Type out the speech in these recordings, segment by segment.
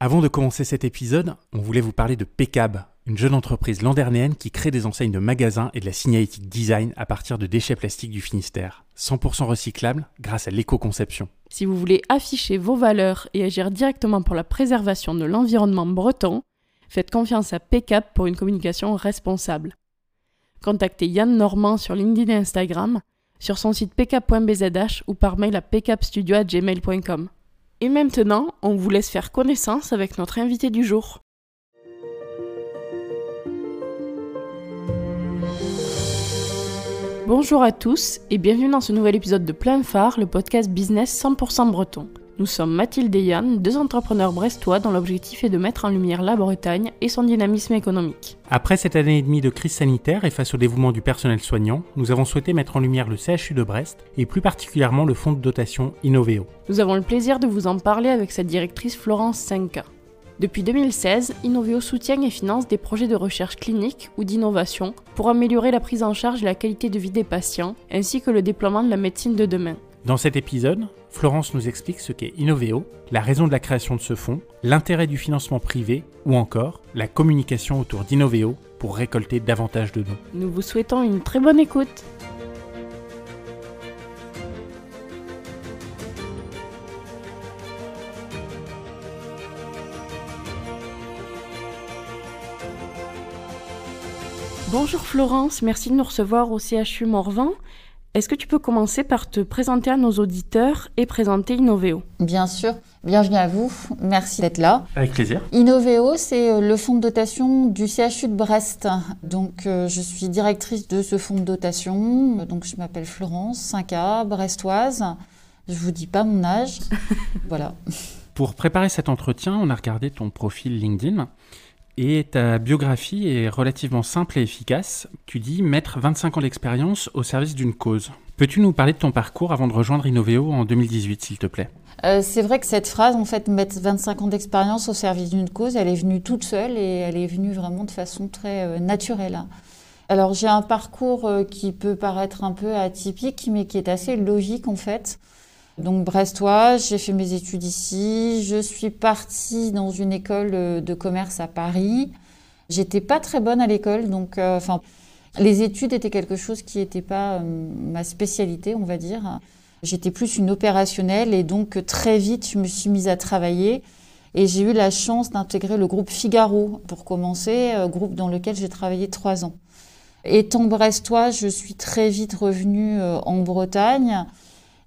Avant de commencer cet épisode, on voulait vous parler de Pecab, une jeune entreprise landernéenne qui crée des enseignes de magasins et de la signalétique design à partir de déchets plastiques du Finistère, 100% recyclables grâce à l'éco-conception. Si vous voulez afficher vos valeurs et agir directement pour la préservation de l'environnement breton, faites confiance à Pecab pour une communication responsable. Contactez Yann Normand sur LinkedIn et Instagram, sur son site pcap.bzh ou par mail à pcapstudio.gmail.com. Et maintenant, on vous laisse faire connaissance avec notre invité du jour. Bonjour à tous et bienvenue dans ce nouvel épisode de Plein Phare, le podcast business 100% breton. Nous sommes Mathilde et Yann, deux entrepreneurs brestois dont l'objectif est de mettre en lumière la Bretagne et son dynamisme économique. Après cette année et demie de crise sanitaire et face au dévouement du personnel soignant, nous avons souhaité mettre en lumière le CHU de Brest et plus particulièrement le fonds de dotation Innoveo. Nous avons le plaisir de vous en parler avec sa directrice Florence Senka. Depuis 2016, Innoveo soutient et finance des projets de recherche clinique ou d'innovation pour améliorer la prise en charge et la qualité de vie des patients, ainsi que le déploiement de la médecine de demain. Dans cet épisode, Florence nous explique ce qu'est Innoveo, la raison de la création de ce fonds, l'intérêt du financement privé ou encore la communication autour d'Innoveo pour récolter davantage de dons. Nous vous souhaitons une très bonne écoute. Bonjour Florence, merci de nous recevoir au CHU Morvan. Est-ce que tu peux commencer par te présenter à nos auditeurs et présenter Innoveo Bien sûr. Bienvenue à vous. Merci d'être là. Avec plaisir. Innoveo, c'est euh, le fonds de dotation du CHU de Brest. Donc, euh, je suis directrice de ce fonds de dotation. Donc, je m'appelle Florence, 5A, brestoise. Je vous dis pas mon âge. voilà. Pour préparer cet entretien, on a regardé ton profil LinkedIn. Et ta biographie est relativement simple et efficace. Tu dis mettre 25 ans d'expérience au service d'une cause. Peux-tu nous parler de ton parcours avant de rejoindre Innoveo en 2018, s'il te plaît? Euh, C'est vrai que cette phrase, en fait, mettre 25 ans d'expérience au service d'une cause, elle est venue toute seule et elle est venue vraiment de façon très euh, naturelle. Alors j'ai un parcours euh, qui peut paraître un peu atypique, mais qui est assez logique en fait. Donc brestoise, j'ai fait mes études ici. Je suis partie dans une école de commerce à Paris. J'étais pas très bonne à l'école, donc euh, enfin les études étaient quelque chose qui n'était pas euh, ma spécialité, on va dire. J'étais plus une opérationnelle et donc très vite je me suis mise à travailler et j'ai eu la chance d'intégrer le groupe Figaro pour commencer, euh, groupe dans lequel j'ai travaillé trois ans. Étant brestoise, je suis très vite revenue en Bretagne.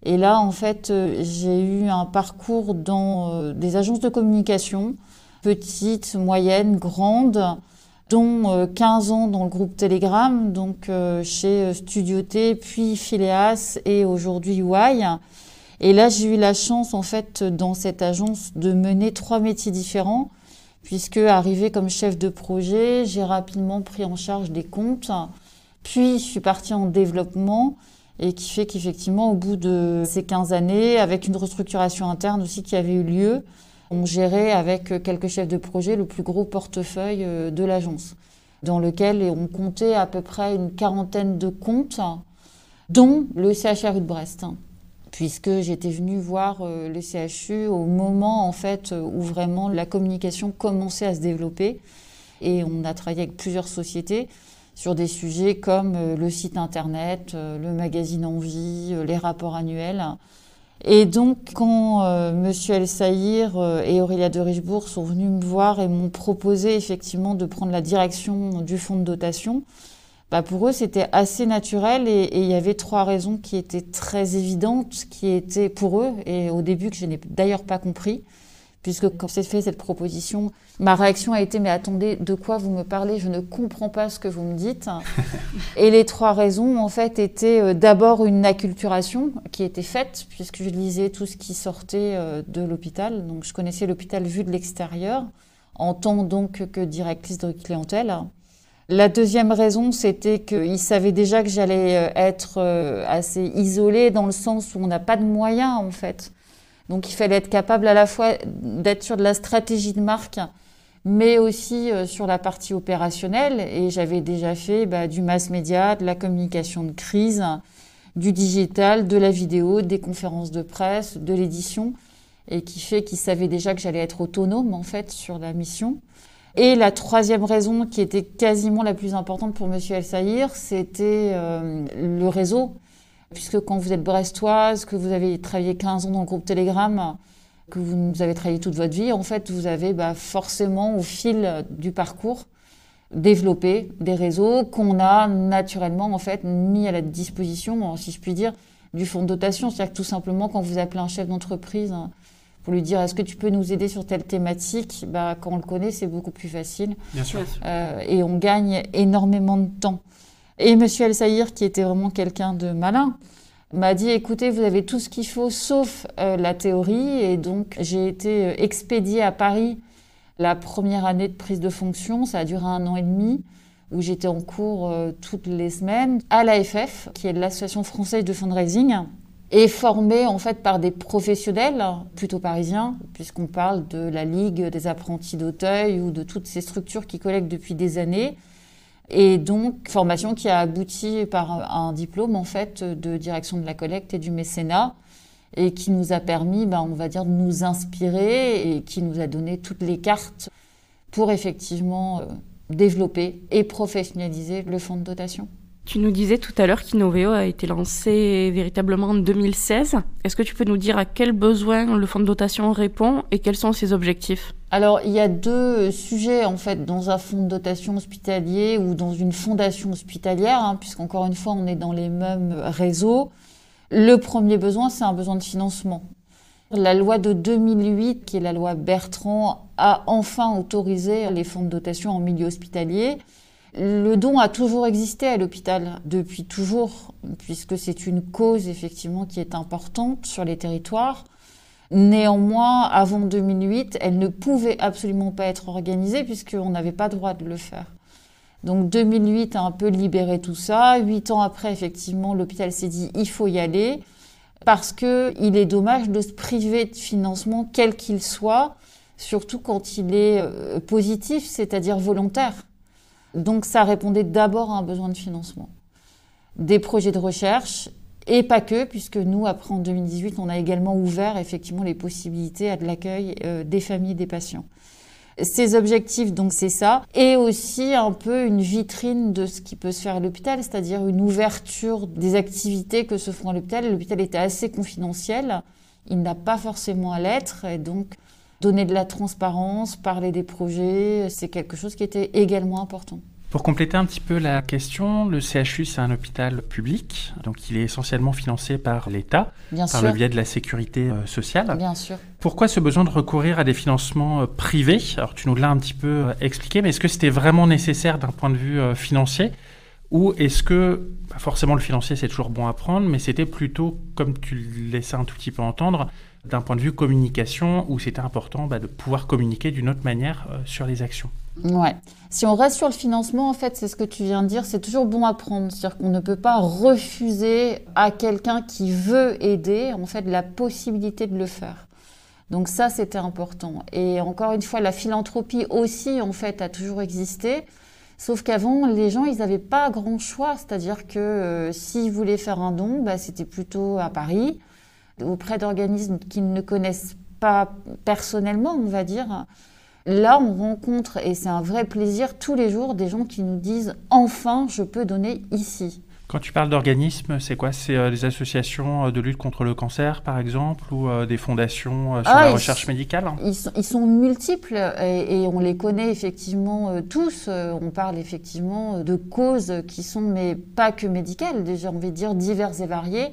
Et là, en fait, euh, j'ai eu un parcours dans euh, des agences de communication, petites, moyennes, grandes, dont 15 euh, ans dans le groupe Telegram, donc chez Studio T, puis Phileas et aujourd'hui UI. Et là, j'ai eu la chance, en fait, dans cette agence, de mener trois métiers différents, puisque arrivé comme chef de projet, j'ai rapidement pris en charge des comptes, puis je suis partie en développement et qui fait qu'effectivement, au bout de ces 15 années, avec une restructuration interne aussi qui avait eu lieu, on gérait avec quelques chefs de projet le plus gros portefeuille euh, de l'agence, dans lequel on comptait à peu près une quarantaine de comptes, dont le CHRU de Brest puisque j'étais venue voir euh, le CHU au moment en fait où vraiment la communication commençait à se développer. Et on a travaillé avec plusieurs sociétés sur des sujets comme euh, le site internet, euh, le magazine Envie, euh, les rapports annuels. Et donc, quand Monsieur El Saïr et Aurélia de Richebourg sont venus me voir et m'ont proposé effectivement de prendre la direction du fonds de dotation, bah pour eux, c'était assez naturel et, il y avait trois raisons qui étaient très évidentes, qui étaient pour eux, et au début que je n'ai d'ailleurs pas compris puisque quand c'est fait cette proposition, ma réaction a été mais attendez, de quoi vous me parlez? Je ne comprends pas ce que vous me dites. et les trois raisons en fait étaient euh, d'abord une acculturation qui était faite puisque je lisais tout ce qui sortait euh, de l'hôpital, donc je connaissais l'hôpital vu de l'extérieur en tant donc que directrice de clientèle. La deuxième raison, c'était qu'ils savaient déjà que j'allais euh, être assez isolée dans le sens où on n'a pas de moyens en fait. Donc il fallait être capable à la fois d'être sur de la stratégie de marque, mais aussi euh, sur la partie opérationnelle. Et j'avais déjà fait bah, du mass média, de la communication de crise, du digital, de la vidéo, des conférences de presse, de l'édition. et qui fait qu'il savait déjà que j'allais être autonome en fait sur la mission. Et la troisième raison, qui était quasiment la plus importante pour Monsieur El Saïr, c'était euh, le réseau. Puisque quand vous êtes brestoise, que vous avez travaillé 15 ans dans le groupe Telegram, que vous avez travaillé toute votre vie, en fait, vous avez bah, forcément, au fil du parcours, développé des réseaux qu'on a naturellement en fait mis à la disposition, si je puis dire, du fonds de dotation. C'est-à-dire que tout simplement, quand vous appelez un chef d'entreprise hein, pour lui dire est-ce que tu peux nous aider sur telle thématique, bah, quand on le connaît, c'est beaucoup plus facile. Bien sûr. Euh, et on gagne énormément de temps. Et Monsieur El Saïr, qui était vraiment quelqu'un de malin, m'a dit écoutez, vous avez tout ce qu'il faut sauf euh, la théorie. Et donc, j'ai été euh, expédiée à Paris la première année de prise de fonction. Ça a duré un an et demi où j'étais en cours euh, toutes les semaines à l'AFF, qui est l'Association française de fundraising, et formée en fait par des professionnels plutôt parisiens, puisqu'on parle de la Ligue des apprentis d'Auteuil ou de toutes ces structures qui collectent depuis des années. Et donc, formation qui a abouti par un diplôme en fait de direction de la collecte et du mécénat et qui nous a permis, ben, on va dire, de nous inspirer et qui nous a donné toutes les cartes pour effectivement euh, développer et professionnaliser le fonds de dotation. Tu nous disais tout à l'heure qu'Innoveo a été lancé véritablement en 2016. Est-ce que tu peux nous dire à quels besoins le fonds de dotation répond et quels sont ses objectifs? Alors, il y a deux sujets en fait dans un fonds de dotation hospitalier ou dans une fondation hospitalière, hein, puisqu'encore une fois, on est dans les mêmes réseaux. Le premier besoin, c'est un besoin de financement. La loi de 2008, qui est la loi Bertrand, a enfin autorisé les fonds de dotation en milieu hospitalier. Le don a toujours existé à l'hôpital, depuis toujours, puisque c'est une cause effectivement qui est importante sur les territoires. Néanmoins, avant 2008, elle ne pouvait absolument pas être organisée puisqu'on n'avait pas droit de le faire. Donc 2008 a un peu libéré tout ça. Huit ans après, effectivement, l'hôpital s'est dit il faut y aller parce que il est dommage de se priver de financement quel qu'il soit, surtout quand il est euh, positif, c'est-à-dire volontaire. Donc ça répondait d'abord à un besoin de financement. Des projets de recherche et pas que, puisque nous, après en 2018, on a également ouvert effectivement les possibilités à de l'accueil euh, des familles des patients. Ces objectifs, donc c'est ça, et aussi un peu une vitrine de ce qui peut se faire à l'hôpital, c'est-à-dire une ouverture des activités que se font à l'hôpital. L'hôpital était assez confidentiel, il n'a pas forcément à l'être, et donc donner de la transparence, parler des projets, c'est quelque chose qui était également important. Pour compléter un petit peu la question, le CHU, c'est un hôpital public, donc il est essentiellement financé par l'État, par le biais de la sécurité euh, sociale. Bien sûr. Pourquoi ce besoin de recourir à des financements euh, privés? Alors tu nous l'as un petit peu euh, expliqué, mais est-ce que c'était vraiment nécessaire d'un point de vue financier? Ou est-ce que, bah, forcément le financier c'est toujours bon à prendre, mais c'était plutôt, comme tu le laissais un tout petit peu entendre, d'un point de vue communication, où c'était important bah, de pouvoir communiquer d'une autre manière sur les actions Ouais. Si on reste sur le financement, en fait, c'est ce que tu viens de dire, c'est toujours bon à prendre. C'est-à-dire qu'on ne peut pas refuser à quelqu'un qui veut aider, en fait, la possibilité de le faire. Donc ça, c'était important. Et encore une fois, la philanthropie aussi, en fait, a toujours existé. Sauf qu'avant, les gens, ils n'avaient pas grand choix. C'est-à-dire que euh, s'ils voulaient faire un don, bah, c'était plutôt à Paris, auprès d'organismes qu'ils ne connaissent pas personnellement, on va dire. Là, on rencontre, et c'est un vrai plaisir, tous les jours, des gens qui nous disent enfin, je peux donner ici. Quand tu parles d'organismes, c'est quoi? C'est euh, des associations euh, de lutte contre le cancer, par exemple, ou euh, des fondations sur ah, la recherche médicale? ils sont, multiples et, on les connaît effectivement tous. on parle effectivement de causes qui sont, mais pas que médicales, déjà, on va dire diverses et variées.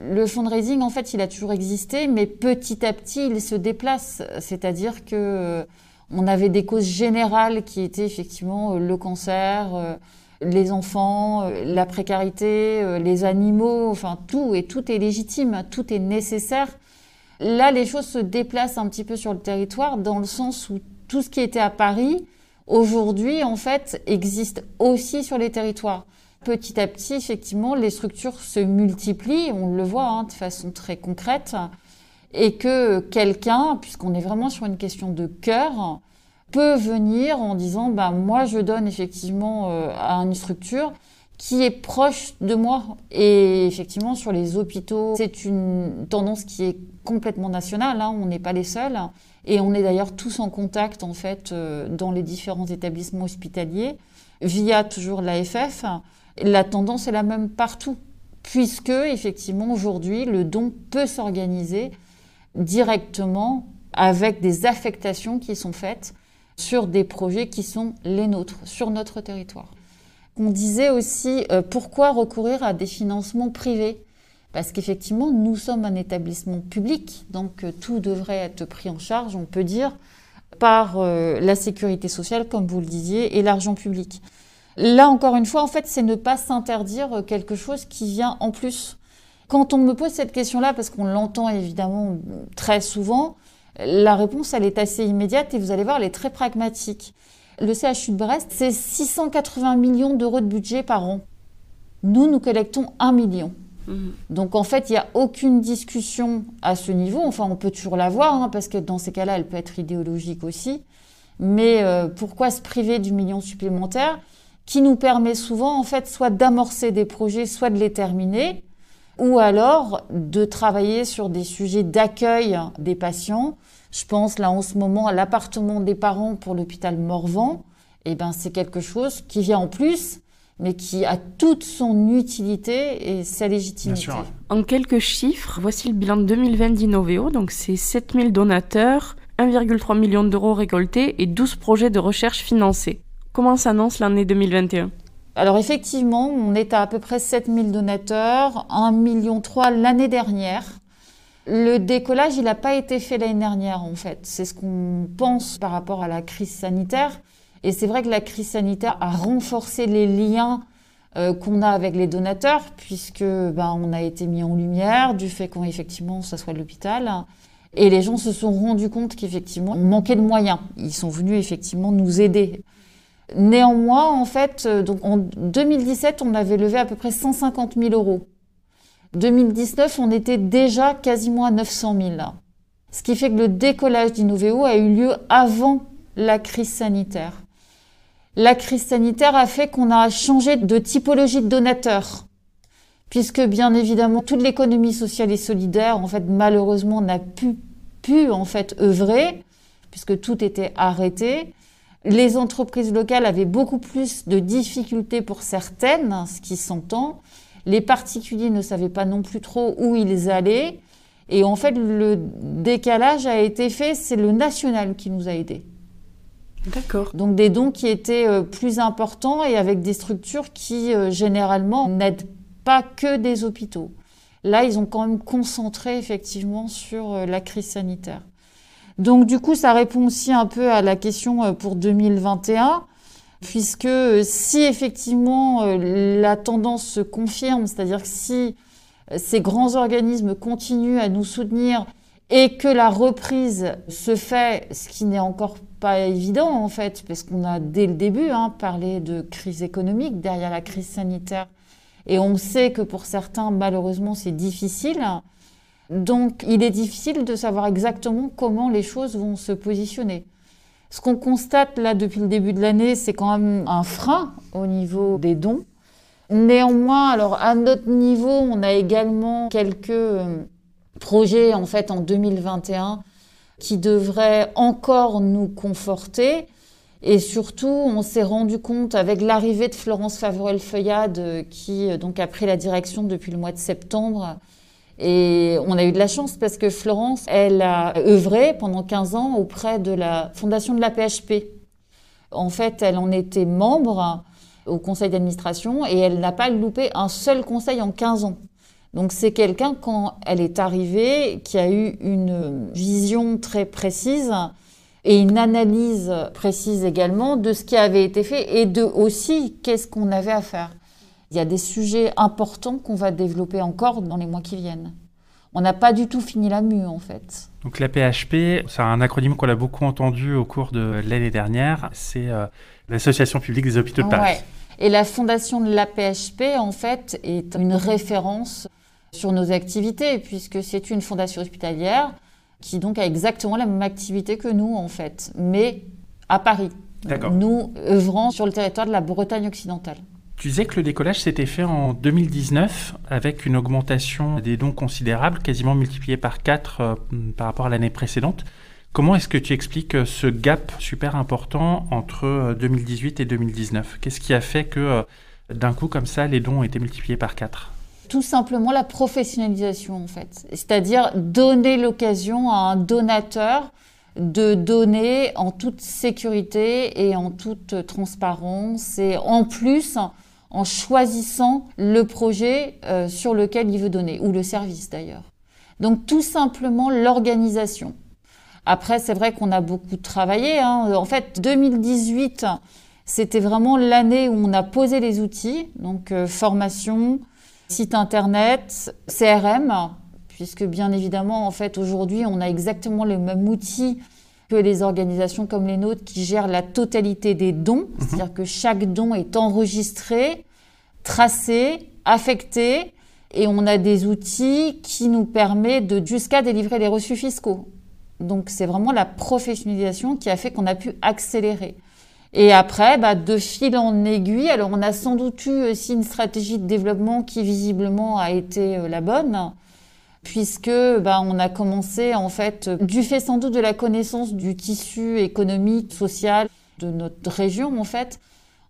Le fundraising, en fait, il a toujours existé, mais petit à petit, il se déplace. C'est-à-dire que on avait des causes générales qui étaient effectivement euh, le cancer, euh, les enfants, euh, la précarité, les animaux, enfin tout, et tout est légitime, tout est nécessaire. Là, les choses se déplacent un petit peu sur le territoire dans le sens où tout ce qui était à Paris, aujourd'hui, en fait, existe aussi sur les territoires. Petit à petit, effectivement, les structures se multiplient, on le voit hein, de façon très concrète et que quelqu'un, puisqu'on est vraiment sur une question de cœur, peut venir en disant bah moi je donne effectivement euh, à une structure qui est proche de moi et effectivement sur les hôpitaux c'est une tendance qui est complètement national, hein, on n'est pas les seuls. Et on est d'ailleurs tous en contact, en fait, euh, dans les différents établissements hospitaliers, via toujours l'AFF. La tendance est la même partout, puisque, effectivement, aujourd'hui, le don peut s'organiser directement avec des affectations qui sont faites sur des projets qui sont les nôtres, sur notre territoire. On disait aussi euh, pourquoi recourir à des financements privés? Parce qu'effectivement, nous sommes un établissement public, donc euh, tout devrait être pris en charge, on peut dire, par euh, la sécurité sociale, comme vous le disiez, et l'argent public. Là, encore une fois, en fait, c'est ne pas s'interdire quelque chose qui vient en plus. Quand on me pose cette question-là, parce qu'on l'entend évidemment très souvent, la réponse, elle est assez immédiate et vous allez voir, elle est très pragmatique. Le CHU de Brest, c'est 680 millions d'euros de budget par an. Nous, nous collectons 1 million. Mhm. Donc en fait, il n'y a aucune discussion à ce niveau. Enfin, on peut toujours l'avoir, hein, parce que dans ces cas-là, elle peut être idéologique aussi. Mais euh, pourquoi se priver du million supplémentaire? Qui nous permet souvent, en fait, soit d'amorcer des projets, soit de les terminer, ou alors de travailler sur des sujets d'accueil des patients. Je pense là en ce moment à l'appartement des parents pour l'hôpital Morvan. Et eh ben, c'est quelque chose qui vient en plus mais qui a toute son utilité et sa légitimité. En quelques chiffres, voici le bilan 2020 d'Innoveo. Donc, c'est 7000 donateurs, 1,3 million d'euros récoltés et 12 projets de recherche financés. Comment s'annonce l'année 2021 alors effectivement, on est à à peu près 7000 donateurs, 1,3 million l'année dernière. Le décollage, il n'a pas été fait l'année dernière en fait. C'est ce qu'on pense par rapport à la crise sanitaire. Et c'est vrai que la crise sanitaire a renforcé les liens euh, qu'on a avec les donateurs, puisque ben, on a été mis en lumière du fait qu'effectivement, ça soit l'hôpital. Et les gens se sont rendus compte qu'effectivement, on manquait de moyens. Ils sont venus effectivement nous aider. Néanmoins, en fait, euh, donc en 2017, on avait levé à peu près 150 000 euros. 2019, on était déjà quasiment à 900 000. Ce qui fait que le décollage d'Innoveo a eu lieu avant la crise sanitaire la crise sanitaire a fait qu'on a changé de typologie de donateurs. Puisque bien évidemment, toute l'économie sociale et solidaire, en fait, malheureusement, n'a pu, pu en fait œuvrer, puisque tout était arrêté. Les entreprises locales avaient beaucoup plus de difficultés pour certaines, ce qui s'entend. Les particuliers ne savaient pas non plus trop où ils allaient. Et en fait, le décalage a été fait, c'est le national qui nous a aidés. D'accord. Donc des dons qui étaient euh, plus importants et avec des structures qui euh, généralement n'aident pas que des hôpitaux. Là, ils ont quand même concentré effectivement sur euh, la crise sanitaire. Donc du coup, ça répond aussi un peu à la question pour 2021, puisque si effectivement la tendance se confirme, c'est-à-dire que si ces grands organismes continuent à nous soutenir et que la reprise se fait, ce qui n'est encore pas évident en fait, parce qu'on a dès le début hein, parlé de crise économique derrière la crise sanitaire, et on sait que pour certains, malheureusement, c'est difficile. Donc, il est difficile de savoir exactement comment les choses vont se positionner. Ce qu'on constate là depuis le début de l'année, c'est quand même un frein au niveau des dons. Néanmoins, alors à notre niveau, on a également quelques euh, projets en fait en 2021 qui devrait encore nous conforter. Et surtout, on s'est rendu compte avec l'arrivée de Florence Favorel-Feuillade, qui euh, donc a pris la direction depuis le mois de septembre. Et on a eu de la chance parce que Florence, elle a œuvré pendant 15 ans auprès de la fondation de la PHP. En fait, elle en était membre au conseil d'administration et elle n'a pas loupé un seul conseil en 15 ans. Donc c'est quelqu'un, quand elle est arrivée, qui a eu une vision très précise et une analyse précise également de ce qui avait été fait et de aussi qu'est-ce qu'on avait à faire. Il y a des sujets importants qu'on va développer encore dans les mois qui viennent. On n'a pas du tout fini la mue en fait. Donc la PHP, c'est un acronyme qu'on a beaucoup entendu au cours de l'année dernière, c'est euh, l'Association publique des hôpitaux de Paris. Et la fondation de la PHP, en fait, est une référence sur nos activités, puisque c'est une fondation hospitalière qui donc a exactement la même activité que nous, en fait, mais à Paris. Nous œuvrons sur le territoire de la Bretagne occidentale. Tu disais que le décollage s'était fait en 2019 avec une augmentation des dons considérables, quasiment multipliée par 4 euh, par rapport à l'année précédente. Comment est-ce que tu expliques euh, ce gap super important entre 2018 et 2019 Qu'est-ce qui a fait que d'un coup, comme ça, les dons ont été multipliés par 4 tout simplement la professionnalisation en fait. C'est-à-dire donner l'occasion à un donateur de donner en toute sécurité et en toute transparence et en plus en choisissant le projet euh, sur lequel il veut donner ou le service d'ailleurs. Donc tout simplement l'organisation. Après, c'est vrai qu'on a beaucoup travaillé. Hein. En fait, 2018, c'était vraiment l'année où on a posé les outils, donc euh, formation, site internet, CRM, puisque bien évidemment, en fait, aujourd'hui, on a exactement les mêmes outils que les organisations comme les nôtres qui gèrent la totalité des dons, mhm. c'est-à-dire que chaque don est enregistré, tracé, affecté, et on a des outils qui nous permettent de jusqu'à délivrer les reçus fiscaux. Donc c'est vraiment la professionnalisation qui a fait qu'on a pu accélérer. Et après, bah, de fil en aiguille, alors on a sans doute eu aussi une stratégie de développement qui visiblement a été euh, la bonne, puisque bah, on a commencé en fait, du fait sans doute de la connaissance du tissu économique, social de notre région en fait,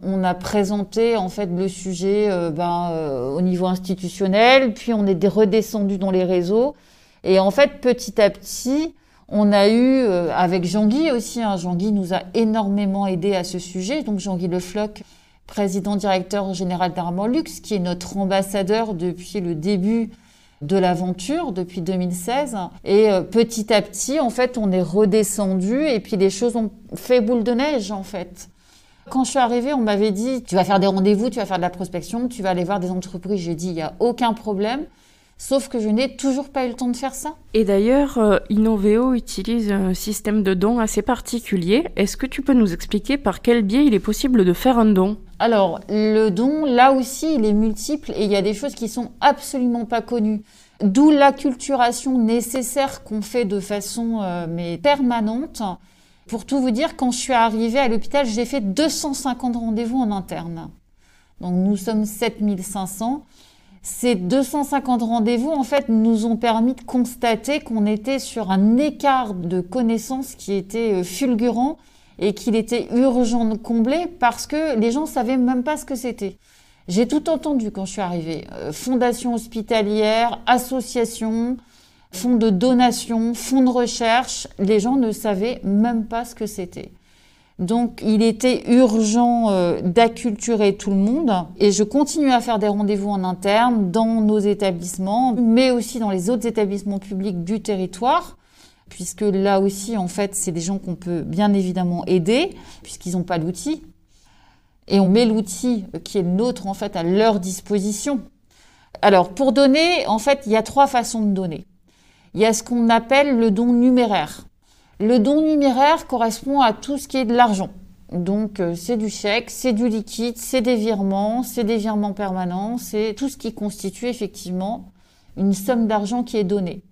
on a présenté en fait le sujet euh, bah, euh, au niveau institutionnel, puis on est redescendu dans les réseaux, et en fait petit à petit, on a eu, euh, avec Jean-Guy aussi, hein, Jean-Guy nous a énormément aidé à ce sujet. Donc Jean-Guy Le Floch, président directeur général d'Armand Luxe, qui est notre ambassadeur depuis le début de l'aventure, depuis 2016. Et euh, petit à petit, en fait, on est redescendu et puis les choses ont fait boule de neige, en fait. Quand je suis arrivée, on m'avait dit, tu vas faire des rendez-vous, tu vas faire de la prospection, tu vas aller voir des entreprises. J'ai dit, il n'y a aucun problème. Sauf que je n'ai toujours pas eu le temps de faire ça. Et d'ailleurs, euh, Innoveo utilise un système de don assez particulier. Est-ce que tu peux nous expliquer par quel biais il est possible de faire un don? Alors, le don, là aussi, il est multiple et il y a des choses qui sont absolument pas connues. D'où l'acculturation nécessaire qu'on fait de façon euh, mais permanente. Pour tout vous dire, quand je suis arrivée à l'hôpital, j'ai fait 250 rendez-vous en interne. Donc nous sommes 7500. Ces 250 rendez-vous, en fait, nous ont permis de constater qu'on était sur un écart de connaissances qui était euh, fulgurant et qu'il était urgent de combler parce que les gens savaient même pas ce que c'était. J'ai tout entendu quand je suis arrivée. Euh, fondation hospitalière, association, fonds de donation, fonds de recherche, les gens ne savaient même pas ce que c'était. Donc il était urgent euh, d'acculturer tout le monde et je continue à faire des rendez-vous en interne dans nos établissements, mais aussi dans les autres établissements publics du territoire puisque là aussi, en fait, c'est des gens qu'on peut bien évidemment aider, puisqu'ils n'ont pas l'outil. Et on met l'outil qui est le nôtre, en fait, à leur disposition. Alors, pour donner, en fait, il y a trois façons de donner. Il y a ce qu'on appelle le don numéraire. Le don numéraire correspond à tout ce qui est de l'argent. Donc euh, c'est du chèque, c'est du liquide, c'est des virements, c'est des virements permanents, c'est tout ce qui constitue effectivement une somme d'argent qui est donnée.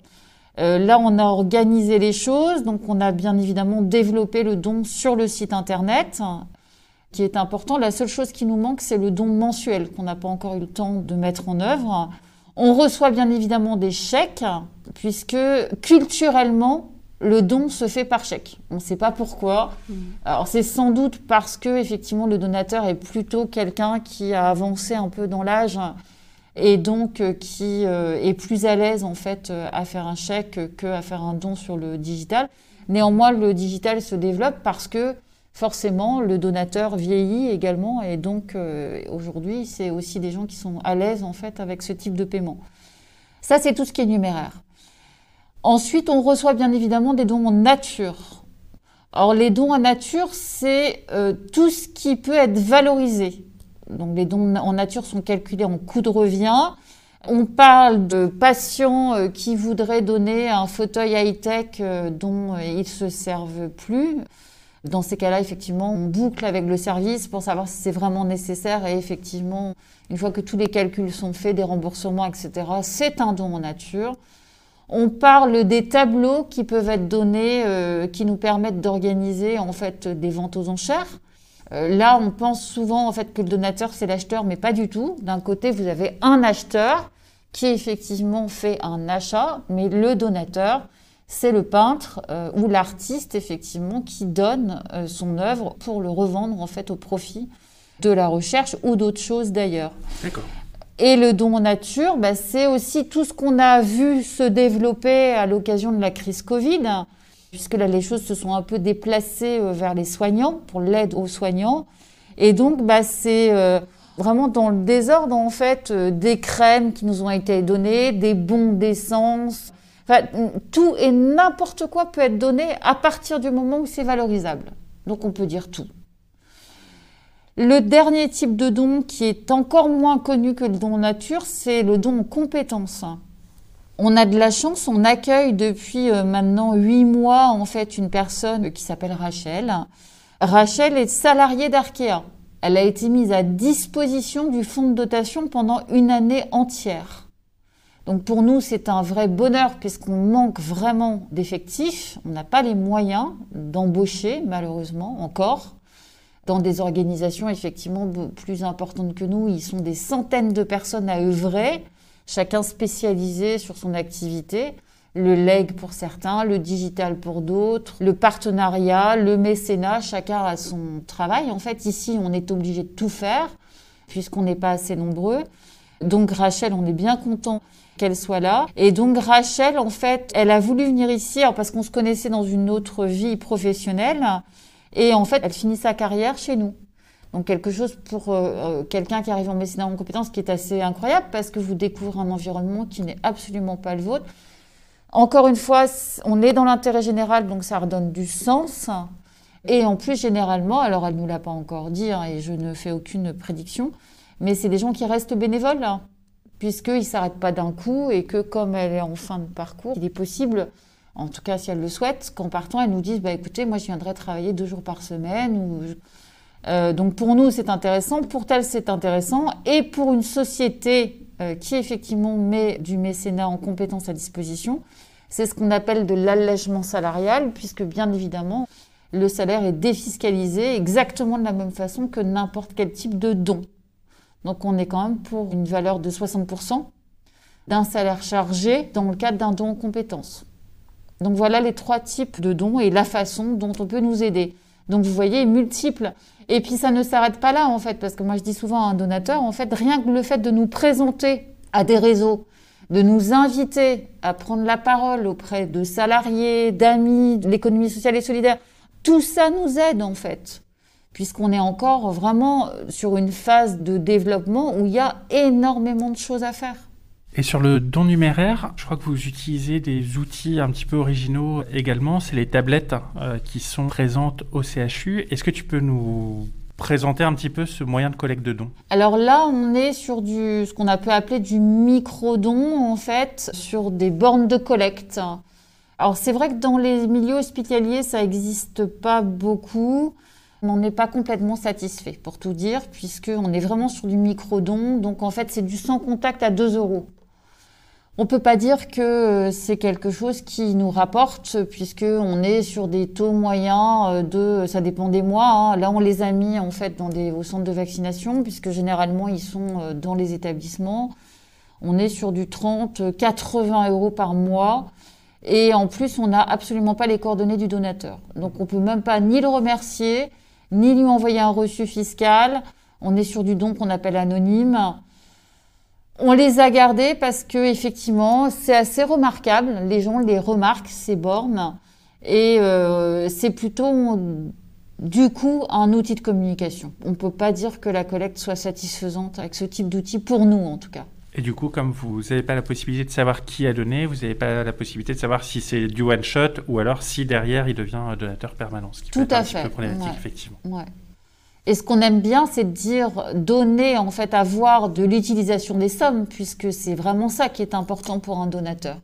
Euh, là, on a organisé les choses, donc on a bien évidemment développé le don sur le site internet, qui est important. La seule chose qui nous manque, c'est le don mensuel qu'on n'a pas encore eu le temps de mettre en œuvre. On reçoit bien évidemment des chèques, puisque culturellement, le don se fait par chèque. On ne sait pas pourquoi. Mm. Alors c'est sans doute parce que effectivement le donateur est plutôt quelqu'un qui a avancé un peu dans l'âge et donc euh, qui euh, est plus à l'aise en fait euh, à faire un chèque qu'à faire un don sur le digital. Néanmoins, le digital se développe parce que forcément le donateur vieillit également et donc aujourd'hui c'est aussi des gens qui sont à l'aise en fait avec ce type de paiement. Ça c'est tout ce qui est numéraire. Ensuite, on reçoit bien évidemment des dons en nature. Alors les dons en nature, c'est euh, tout ce qui peut être valorisé. Donc les dons en nature sont calculés en coût de revient. On parle de patients euh, qui voudraient donner un fauteuil high-tech euh, dont ils ne se servent plus. Dans ces cas-là, effectivement, on boucle avec le service pour savoir si c'est vraiment nécessaire. Et effectivement, une fois que tous les calculs sont faits, des remboursements, etc., c'est un don en nature. On parle des tableaux qui peuvent être donnés, euh, qui nous permettent d'organiser en fait des ventes aux enchères. Euh, là, on pense souvent en fait que le donateur c'est l'acheteur, mais pas du tout. D'un côté, vous avez un acheteur qui effectivement fait un achat, mais le donateur, c'est le peintre euh, ou l'artiste effectivement qui donne euh, son œuvre pour le revendre en fait au profit de la recherche ou d'autres choses d'ailleurs. D'accord. Et le don en nature, bah, c'est aussi tout ce qu'on a vu se développer à l'occasion de la crise Covid, puisque là les choses se sont un peu déplacées euh, vers les soignants pour l'aide aux soignants. Et donc bah, c'est vraiment dans le désordre en fait des crèmes qui nous ont été données, des bons d'essence, tout et n'importe quoi peut être donné à partir du moment où c'est valorisable. Donc on peut dire tout. Le dernier type de don qui est encore moins connu que le don nature, c'est le don en. On a de la chance, on accueille depuis euh, maintenant huit mois en fait une personne qui s'appelle Rachel. Rachel est salariée d'Arkea. Elle a été mise à disposition du fonds de dotation pendant une année entière. Donc pour nous, c'est un vrai bonheur puisqu'on manque vraiment d'effectifs. On n'a pas les moyens d'embaucher, malheureusement, encore. Dans des organisations effectivement plus importantes que nous, ils sont des centaines de personnes à œuvrer, chacun spécialisé sur son activité. Le leg pour certains, le digital pour d'autres, le partenariat, le mécénat, chacun a son travail. En fait, ici, on est obligé de tout faire puisqu'on n'est pas assez nombreux. Donc Rachel, on est bien content qu'elle soit là. Et donc Rachel, en fait, elle a voulu venir ici parce qu'on se connaissait dans une autre vie professionnelle. Et en fait, elle finit sa carrière chez nous. Donc quelque chose pour euh, euh, quelqu'un qui arrive en médecine en compétence qui est assez incroyable parce que vous découvrez un environnement qui n'est absolument pas le vôtre. Encore une fois, on est dans l'intérêt général, donc ça redonne du sens. Et en plus, généralement, alors elle ne nous l'a pas encore dit, hein, et je ne fais aucune prédiction, mais c'est des gens qui restent bénévoles puisqu'il ne s'arrête pas d'un coup et que comme elle est en fin de parcours, il est possible, en tout cas si elle le souhaite, qu'en partant, elle nous dise, bah, écoutez, moi je viendrai travailler deux jours par semaine. Euh, donc pour nous, c'est intéressant, pour elle, c'est intéressant, et pour une société euh, qui effectivement met du mécénat en compétence à disposition, c'est ce qu'on appelle de l'allègement salarial, puisque bien évidemment, le salaire est défiscalisé exactement de la même façon que n'importe quel type de don. Donc on est quand même pour une valeur de 60% d'un salaire chargé dans le cadre d'un don en compétences. Donc voilà les trois types de dons et la façon dont on peut nous aider. Donc vous voyez, multiples. Et puis ça ne s'arrête pas là en fait, parce que moi je dis souvent à un donateur, en fait, rien que le fait de nous présenter à des réseaux, de nous inviter à prendre la parole auprès de salariés, d'amis, de l'économie sociale et solidaire, tout ça nous aide en fait puisqu'on est encore vraiment sur une phase de développement où il y a énormément de choses à faire. Et sur le don numéraire, je crois que vous utilisez des outils un petit peu originaux également. C'est les tablettes euh, qui sont présentes au CHU. Est-ce que tu peux nous présenter un petit peu ce moyen de collecte de dons? Alors là, on est sur du, ce qu'on a pu appeler du micro-don, en fait, sur des bornes de collecte. Alors c'est vrai que dans les milieux hospitaliers, ça n'existe pas beaucoup. On n'en est pas complètement satisfait, pour tout dire, puisqu'on est vraiment sur du micro-don. Donc en fait, c'est du sans contact à 2 euros. On peut pas dire que euh, c'est quelque chose qui nous rapporte, puisqu'on est sur des taux moyens euh, de, ça dépend des mois. Hein. Là, on les a mis en fait dans des, au centre de vaccination, puisque généralement ils sont euh, dans les établissements. On est sur du 30, 80 euros par mois. Et en plus, on n'a absolument pas les coordonnées du donateur. Donc on peut même pas ni le remercier, ni lui envoyer un reçu fiscal. On est sur du don qu'on appelle anonyme. On les a gardés parce que effectivement, c'est assez remarquable. Les gens les remarquent ces bornes et euh, c'est plutôt du coup un outil de communication. On ne peut pas dire que la collecte soit satisfaisante avec ce type d'outil pour nous en tout cas. Et du coup, comme vous n'avez pas la possibilité de savoir qui a donné, vous n'avez pas la possibilité de savoir si c'est du one shot ou alors si derrière il devient un donateur permanent. Ce qui Tout peut à un fait. Petit peu problématique, effectivement. Ouais. Et ce qu'on aime bien, c'est de dire donner, en fait, avoir de l'utilisation des sommes, puisque c'est vraiment ça qui est important pour un donateur.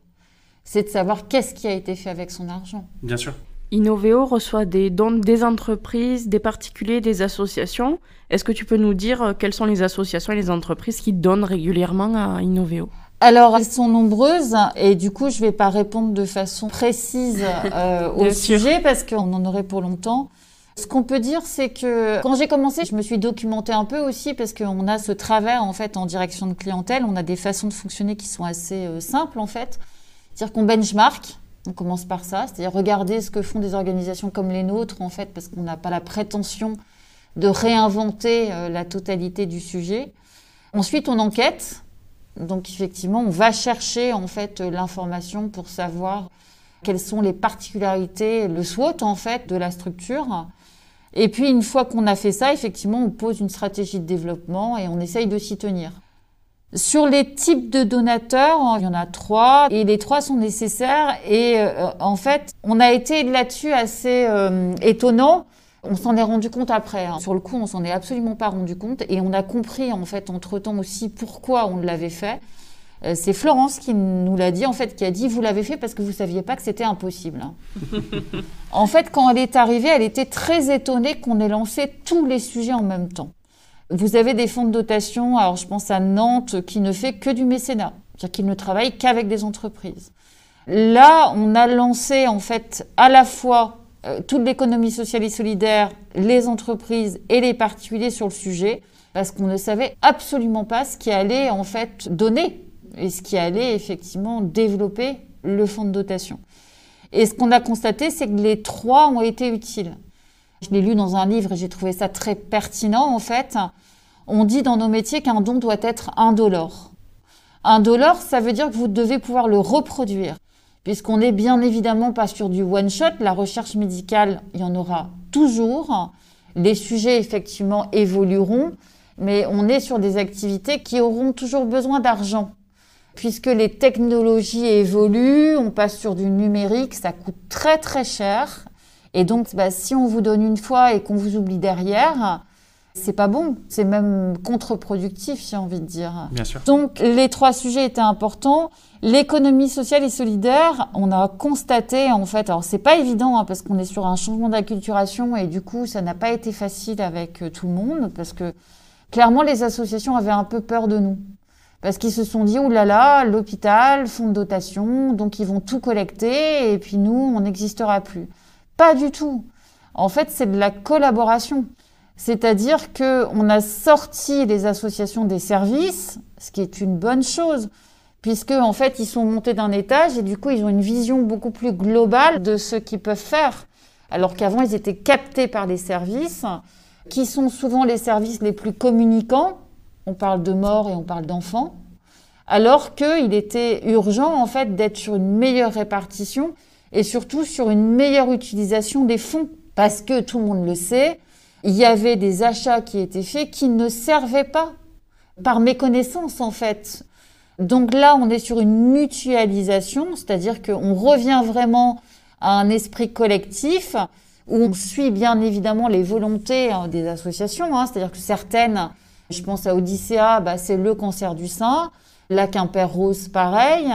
C'est de savoir qu'est-ce qui a été fait avec son argent. Bien sûr. Innoveo reçoit des dons des entreprises, des particuliers, des associations. Est-ce que tu peux nous dire euh, quelles sont les associations et les entreprises qui donnent régulièrement à Innoveo? Alors, elles sont nombreuses et du coup, je ne vais pas répondre de façon précise euh, au sujet parce qu'on en aurait pour longtemps. Ce qu'on peut dire, c'est que quand j'ai commencé, je me suis documentée un peu aussi parce qu'on a ce travers en fait en direction de clientèle. On a des façons de fonctionner qui sont assez euh, simples en fait. C'est-à-dire qu'on benchmark, on commence par ça, c'est-à-dire regarder ce que font des organisations comme les nôtres en fait parce qu'on n'a pas la prétention de réinventer euh, la totalité du sujet. Ensuite, on enquête. Donc effectivement, on va chercher en fait l'information pour savoir quelles sont les particularités, le SWOT en fait de la structure. Et puis une fois qu'on a fait ça, effectivement, on pose une stratégie de développement et on essaye de s'y tenir. Sur les types de donateurs, il y en a trois et les trois sont nécessaires. Et euh, en fait, on a été là-dessus assez euh, étonnant. On s'en est rendu compte après. Hein. Sur le coup, on s'en est absolument pas rendu compte et on a compris en fait entre temps aussi pourquoi on l'avait fait. Euh, c'est Florence qui nous l'a dit, en fait, qui a dit Vous l'avez fait parce que vous saviez pas que c'était impossible. Hein. en fait, quand elle est arrivée, elle était très étonnée qu'on ait lancé tous les sujets en même temps. Vous avez des fonds de dotation, alors je pense à Nantes, qui ne fait que du mécénat, c'est-à-dire qu'il ne travaille qu'avec des entreprises. Là, on a lancé en fait à la fois euh, toute l'économie sociale et solidaire, les entreprises et les particuliers sur le sujet, parce qu'on ne savait absolument pas ce qui allait en fait donner et ce qui allait effectivement développer le fonds de dotation. Et ce qu'on a constaté, c'est que les trois ont été utiles. Je l'ai lu dans un livre et j'ai trouvé ça très pertinent en fait. On dit dans nos métiers qu'un don doit être indolore. Indolore, ça veut dire que vous devez pouvoir le reproduire. Puisqu'on n'est bien évidemment pas sur du one-shot, la recherche médicale, il y en aura toujours. Les sujets, effectivement, évolueront, mais on est sur des activités qui auront toujours besoin d'argent puisque les technologies évoluent, on passe sur du numérique, ça coûte très très cher. Et donc, bah, si on vous donne une fois et qu'on vous oublie derrière, c'est pas bon, c'est même contre-productif, j'ai envie de dire. Bien sûr. Donc, les trois sujets étaient importants. L'économie sociale et solidaire, on a constaté, en fait, alors c'est pas évident hein, parce qu'on est sur un changement d'acculturation et du coup, ça n'a pas été facile avec euh, tout le monde parce que clairement, les associations avaient un peu peur de nous. Parce qu'ils se sont dit, oulala, là là, l'hôpital, fonds de dotation, donc ils vont tout collecter et puis nous, on n'existera plus. Pas du tout. En fait, c'est de la collaboration. C'est-à-dire que on a sorti les associations des services, ce qui est une bonne chose, puisque en fait, ils sont montés d'un étage et du coup, ils ont une vision beaucoup plus globale de ce qu'ils peuvent faire. Alors qu'avant, ils étaient captés par les services, qui sont souvent les services les plus communicants, on parle de mort et on parle d'enfants, alors qu'il était urgent en fait d'être sur une meilleure répartition et surtout sur une meilleure utilisation des fonds, parce que tout le monde le sait, il y avait des achats qui étaient faits qui ne servaient pas, par méconnaissance en fait. Donc là, on est sur une mutualisation, c'est-à-dire qu'on revient vraiment à un esprit collectif où on suit bien évidemment les volontés hein, des associations, hein. c'est-à-dire que certaines je pense à Odyssea, bah, c'est le cancer du sein. La Quimper Rose, pareil.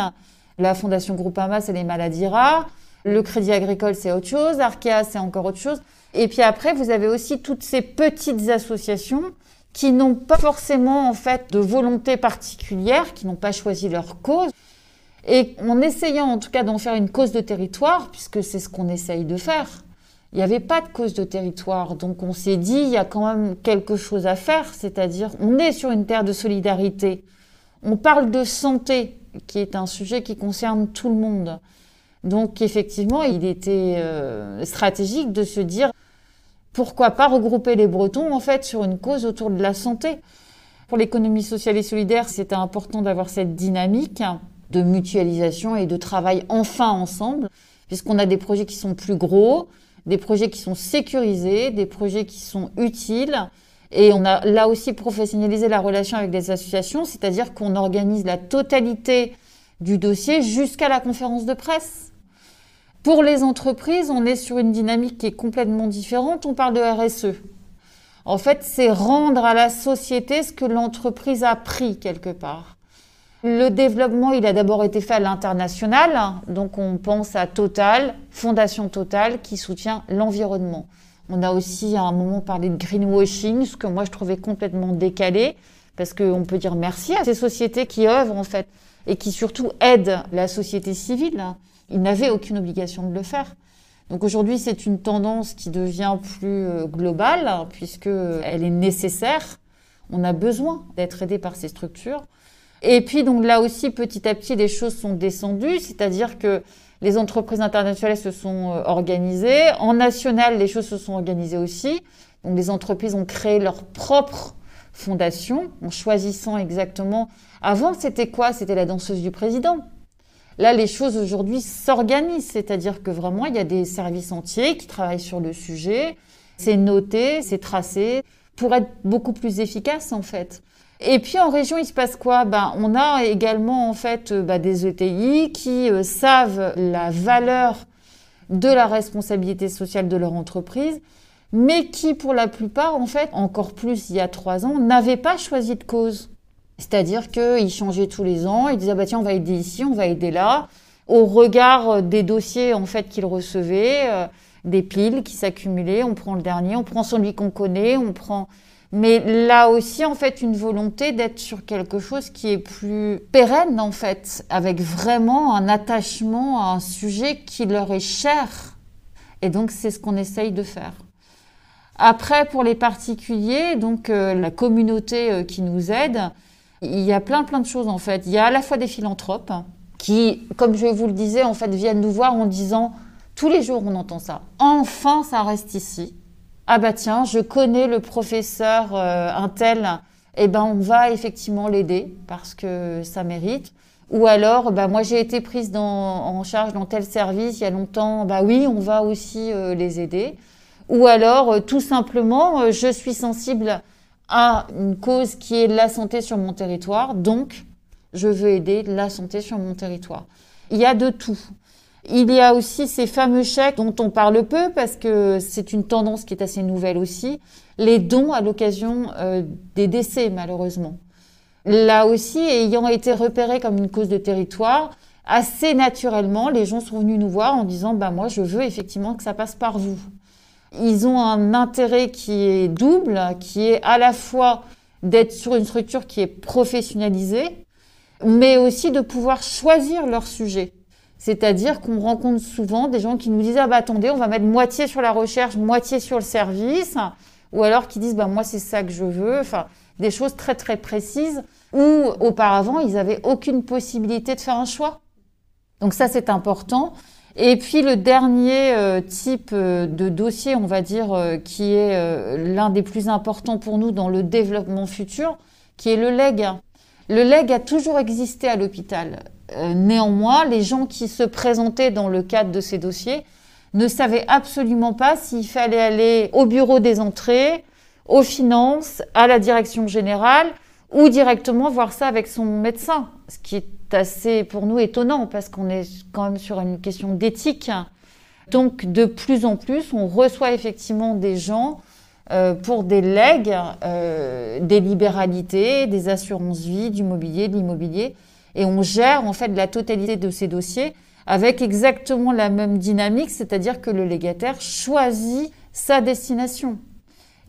La Fondation Groupama, c'est les maladies rares. Le Crédit Agricole, c'est autre chose. Arkea, c'est encore autre chose. Et puis après, vous avez aussi toutes ces petites associations qui n'ont pas forcément en fait de volonté particulière, qui n'ont pas choisi leur cause. Et en essayant en tout cas d'en faire une cause de territoire, puisque c'est ce qu'on essaye de faire, il n'y avait pas de cause de territoire. Donc on s'est dit, il y a quand même quelque chose à faire, c'est-à-dire on est sur une terre de solidarité. On parle de santé, qui est un sujet qui concerne tout le monde. Donc effectivement, il était euh, stratégique de se dire, pourquoi pas regrouper les Bretons en fait sur une cause autour de la santé. Pour l'économie sociale et solidaire, c'était important d'avoir cette dynamique de mutualisation et de travail enfin ensemble, puisqu'on a des projets qui sont plus gros, des projets qui sont sécurisés, des projets qui sont utiles. Et on a là aussi professionnalisé la relation avec les associations, c'est-à-dire qu'on organise la totalité du dossier jusqu'à la conférence de presse. Pour les entreprises, on est sur une dynamique qui est complètement différente. On parle de RSE. En fait, c'est rendre à la société ce que l'entreprise a pris quelque part. Le développement, il a d'abord été fait à l'international. Donc, on pense à Total, Fondation Total, qui soutient l'environnement. On a aussi à un moment parlé de greenwashing, ce que moi je trouvais complètement décalé, parce qu'on peut dire merci à ces sociétés qui œuvrent en fait, et qui surtout aident la société civile. Ils n'avaient aucune obligation de le faire. Donc aujourd'hui, c'est une tendance qui devient plus euh, globale, puisqu'elle est nécessaire. On a besoin d'être aidé par ces structures. Et puis, donc là aussi, petit à petit, les choses sont descendues, c'est-à-dire que les entreprises internationales se sont euh, organisées. En national, les choses se sont organisées aussi. Donc les entreprises ont créé leur propre fondation en choisissant exactement. Avant, c'était quoi? C'était la danseuse du président. Là, les choses aujourd'hui s'organisent, c'est-à-dire que vraiment, il y a des services entiers qui travaillent sur le sujet. C'est noté, c'est tracé pour être beaucoup plus efficace en fait. Et puis en région, il se passe quoi? Ben, On a également en fait euh, ben, des ETI qui euh, savent la valeur de la responsabilité sociale de leur entreprise, mais qui pour la plupart, en fait, encore plus il y a trois ans, n'avaient pas choisi de cause. C'est-à-dire qu'ils changeaient tous les ans, ils disaient bah, tiens, on va aider ici, on va aider là, au regard euh, des dossiers en fait qu'ils recevaient, des piles qui s'accumulaient, on prend le dernier, on prend celui qu'on connaît, on prend mais là aussi, en fait, une volonté d'être sur quelque chose qui est plus pérenne, en fait, avec vraiment un attachement à un sujet qui leur est cher. Et donc, c'est ce qu'on essaye de faire. Après, pour les particuliers, donc euh, la communauté euh, qui nous aide, il y a plein plein de choses en fait. Il y a à la fois des philanthropes qui, comme je vous le disais, en fait, viennent nous voir en disant tous les jours on entend ça. Enfin, ça reste ici ah bah tiens, je connais le professeur euh, un tel, eh ben on va effectivement l'aider parce que ça mérite. Ou alors, bah moi j'ai été prise en charge dans tel service il y a longtemps, bah oui, on va aussi euh, les aider. Ou alors, euh, tout simplement, je suis sensible à une cause qui est la santé sur mon territoire, donc je veux aider la santé sur mon territoire. Il y a de tout. Il y a aussi ces fameux chèques dont on parle peu parce que c'est une tendance qui est assez nouvelle aussi, les dons à l'occasion euh, des décès malheureusement. Là aussi, ayant été repéré comme une cause de territoire, assez naturellement, les gens sont venus nous voir en disant bah moi je veux effectivement que ça passe par vous. Ils ont un intérêt qui est double, qui est à la fois d'être sur une structure qui est professionnalisée, mais aussi de pouvoir choisir leur sujet. C'est-à-dire qu'on rencontre souvent des gens qui nous disent Ah bah attendez, on va mettre moitié sur la recherche, moitié sur le service, ou alors qui disent Bah moi c'est ça que je veux, enfin des choses très très précises, où auparavant ils n'avaient aucune possibilité de faire un choix. Donc ça c'est important. Et puis le dernier euh, type euh, de dossier, on va dire, euh, qui est l'un des plus importants pour nous dans le développement futur, qui est le leg. Le leg a toujours existé à l'hôpital. Euh, néanmoins, les gens qui se présentaient dans le cadre de ces dossiers ne savaient absolument pas s'il fallait aller au bureau des entrées, aux finances, à la direction générale ou directement voir ça avec son médecin, ce qui est assez pour nous étonnant parce qu'on est quand même sur une question d'éthique. Donc de plus en plus, on reçoit effectivement des gens euh, pour des legs, euh, des libéralités, des assurances vie, du mobilier, de l'immobilier et on gère en fait la totalité de ces dossiers avec exactement la même dynamique, c'est-à-dire que le légataire choisit sa destination.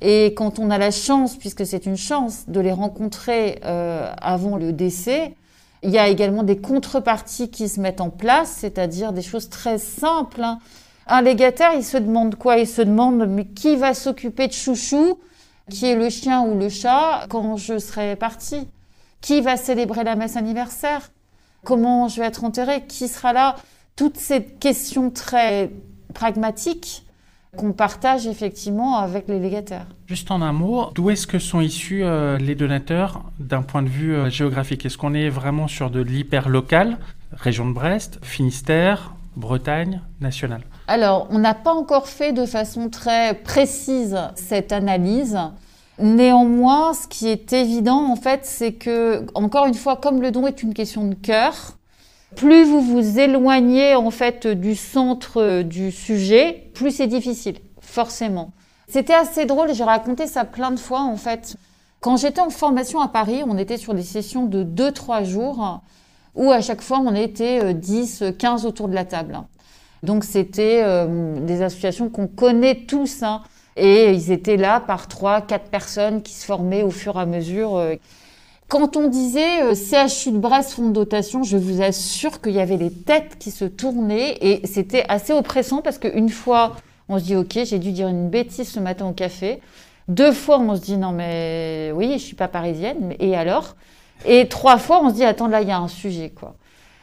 Et quand on a la chance, puisque c'est une chance, de les rencontrer euh, avant le décès, il y a également des contreparties qui se mettent en place, c'est-à-dire des choses très simples. Hein. Un légataire, il se demande quoi? Il se demande mais qui va s'occuper de chouchou, qui est le chien ou le chat, quand je serai parti? Qui va célébrer la messe anniversaire? Comment je vais être enterré? Qui sera là? Toutes ces questions très pragmatiques qu'on partage effectivement avec les légataires. Juste en un mot, d'où est-ce que sont issus euh, les donateurs d'un point de vue euh, géographique? Est-ce qu'on est vraiment sur de l'hyper local, région de Brest, Finistère, Bretagne, nationale Alors, on n'a pas encore fait de façon très précise cette analyse. Néanmoins, ce qui est évident, en fait, c'est que, encore une fois, comme le don est une question de cœur, plus vous vous éloignez, en fait, du centre euh, du sujet, plus c'est difficile, forcément. C'était assez drôle, j'ai raconté ça plein de fois, en fait. Quand j'étais en formation à Paris, on était sur des sessions de 2-3 jours, où à chaque fois, on était 10, euh, 15 autour de la table. Donc, c'était euh, des associations qu'on connaît tous, hein. Et ils étaient là par trois, quatre personnes qui se formaient au fur et à mesure. Euh. Quand on disait euh, CHU de Brest, fonds de dotation, je vous assure qu'il y avait des têtes qui se tournaient et c'était assez oppressant parce qu'une fois, on se dit ok, j'ai dû dire une bêtise ce matin au café. Deux fois, on se dit non mais oui, je suis pas parisienne, et alors? Et trois fois, on se dit attends là, il y a un sujet quoi.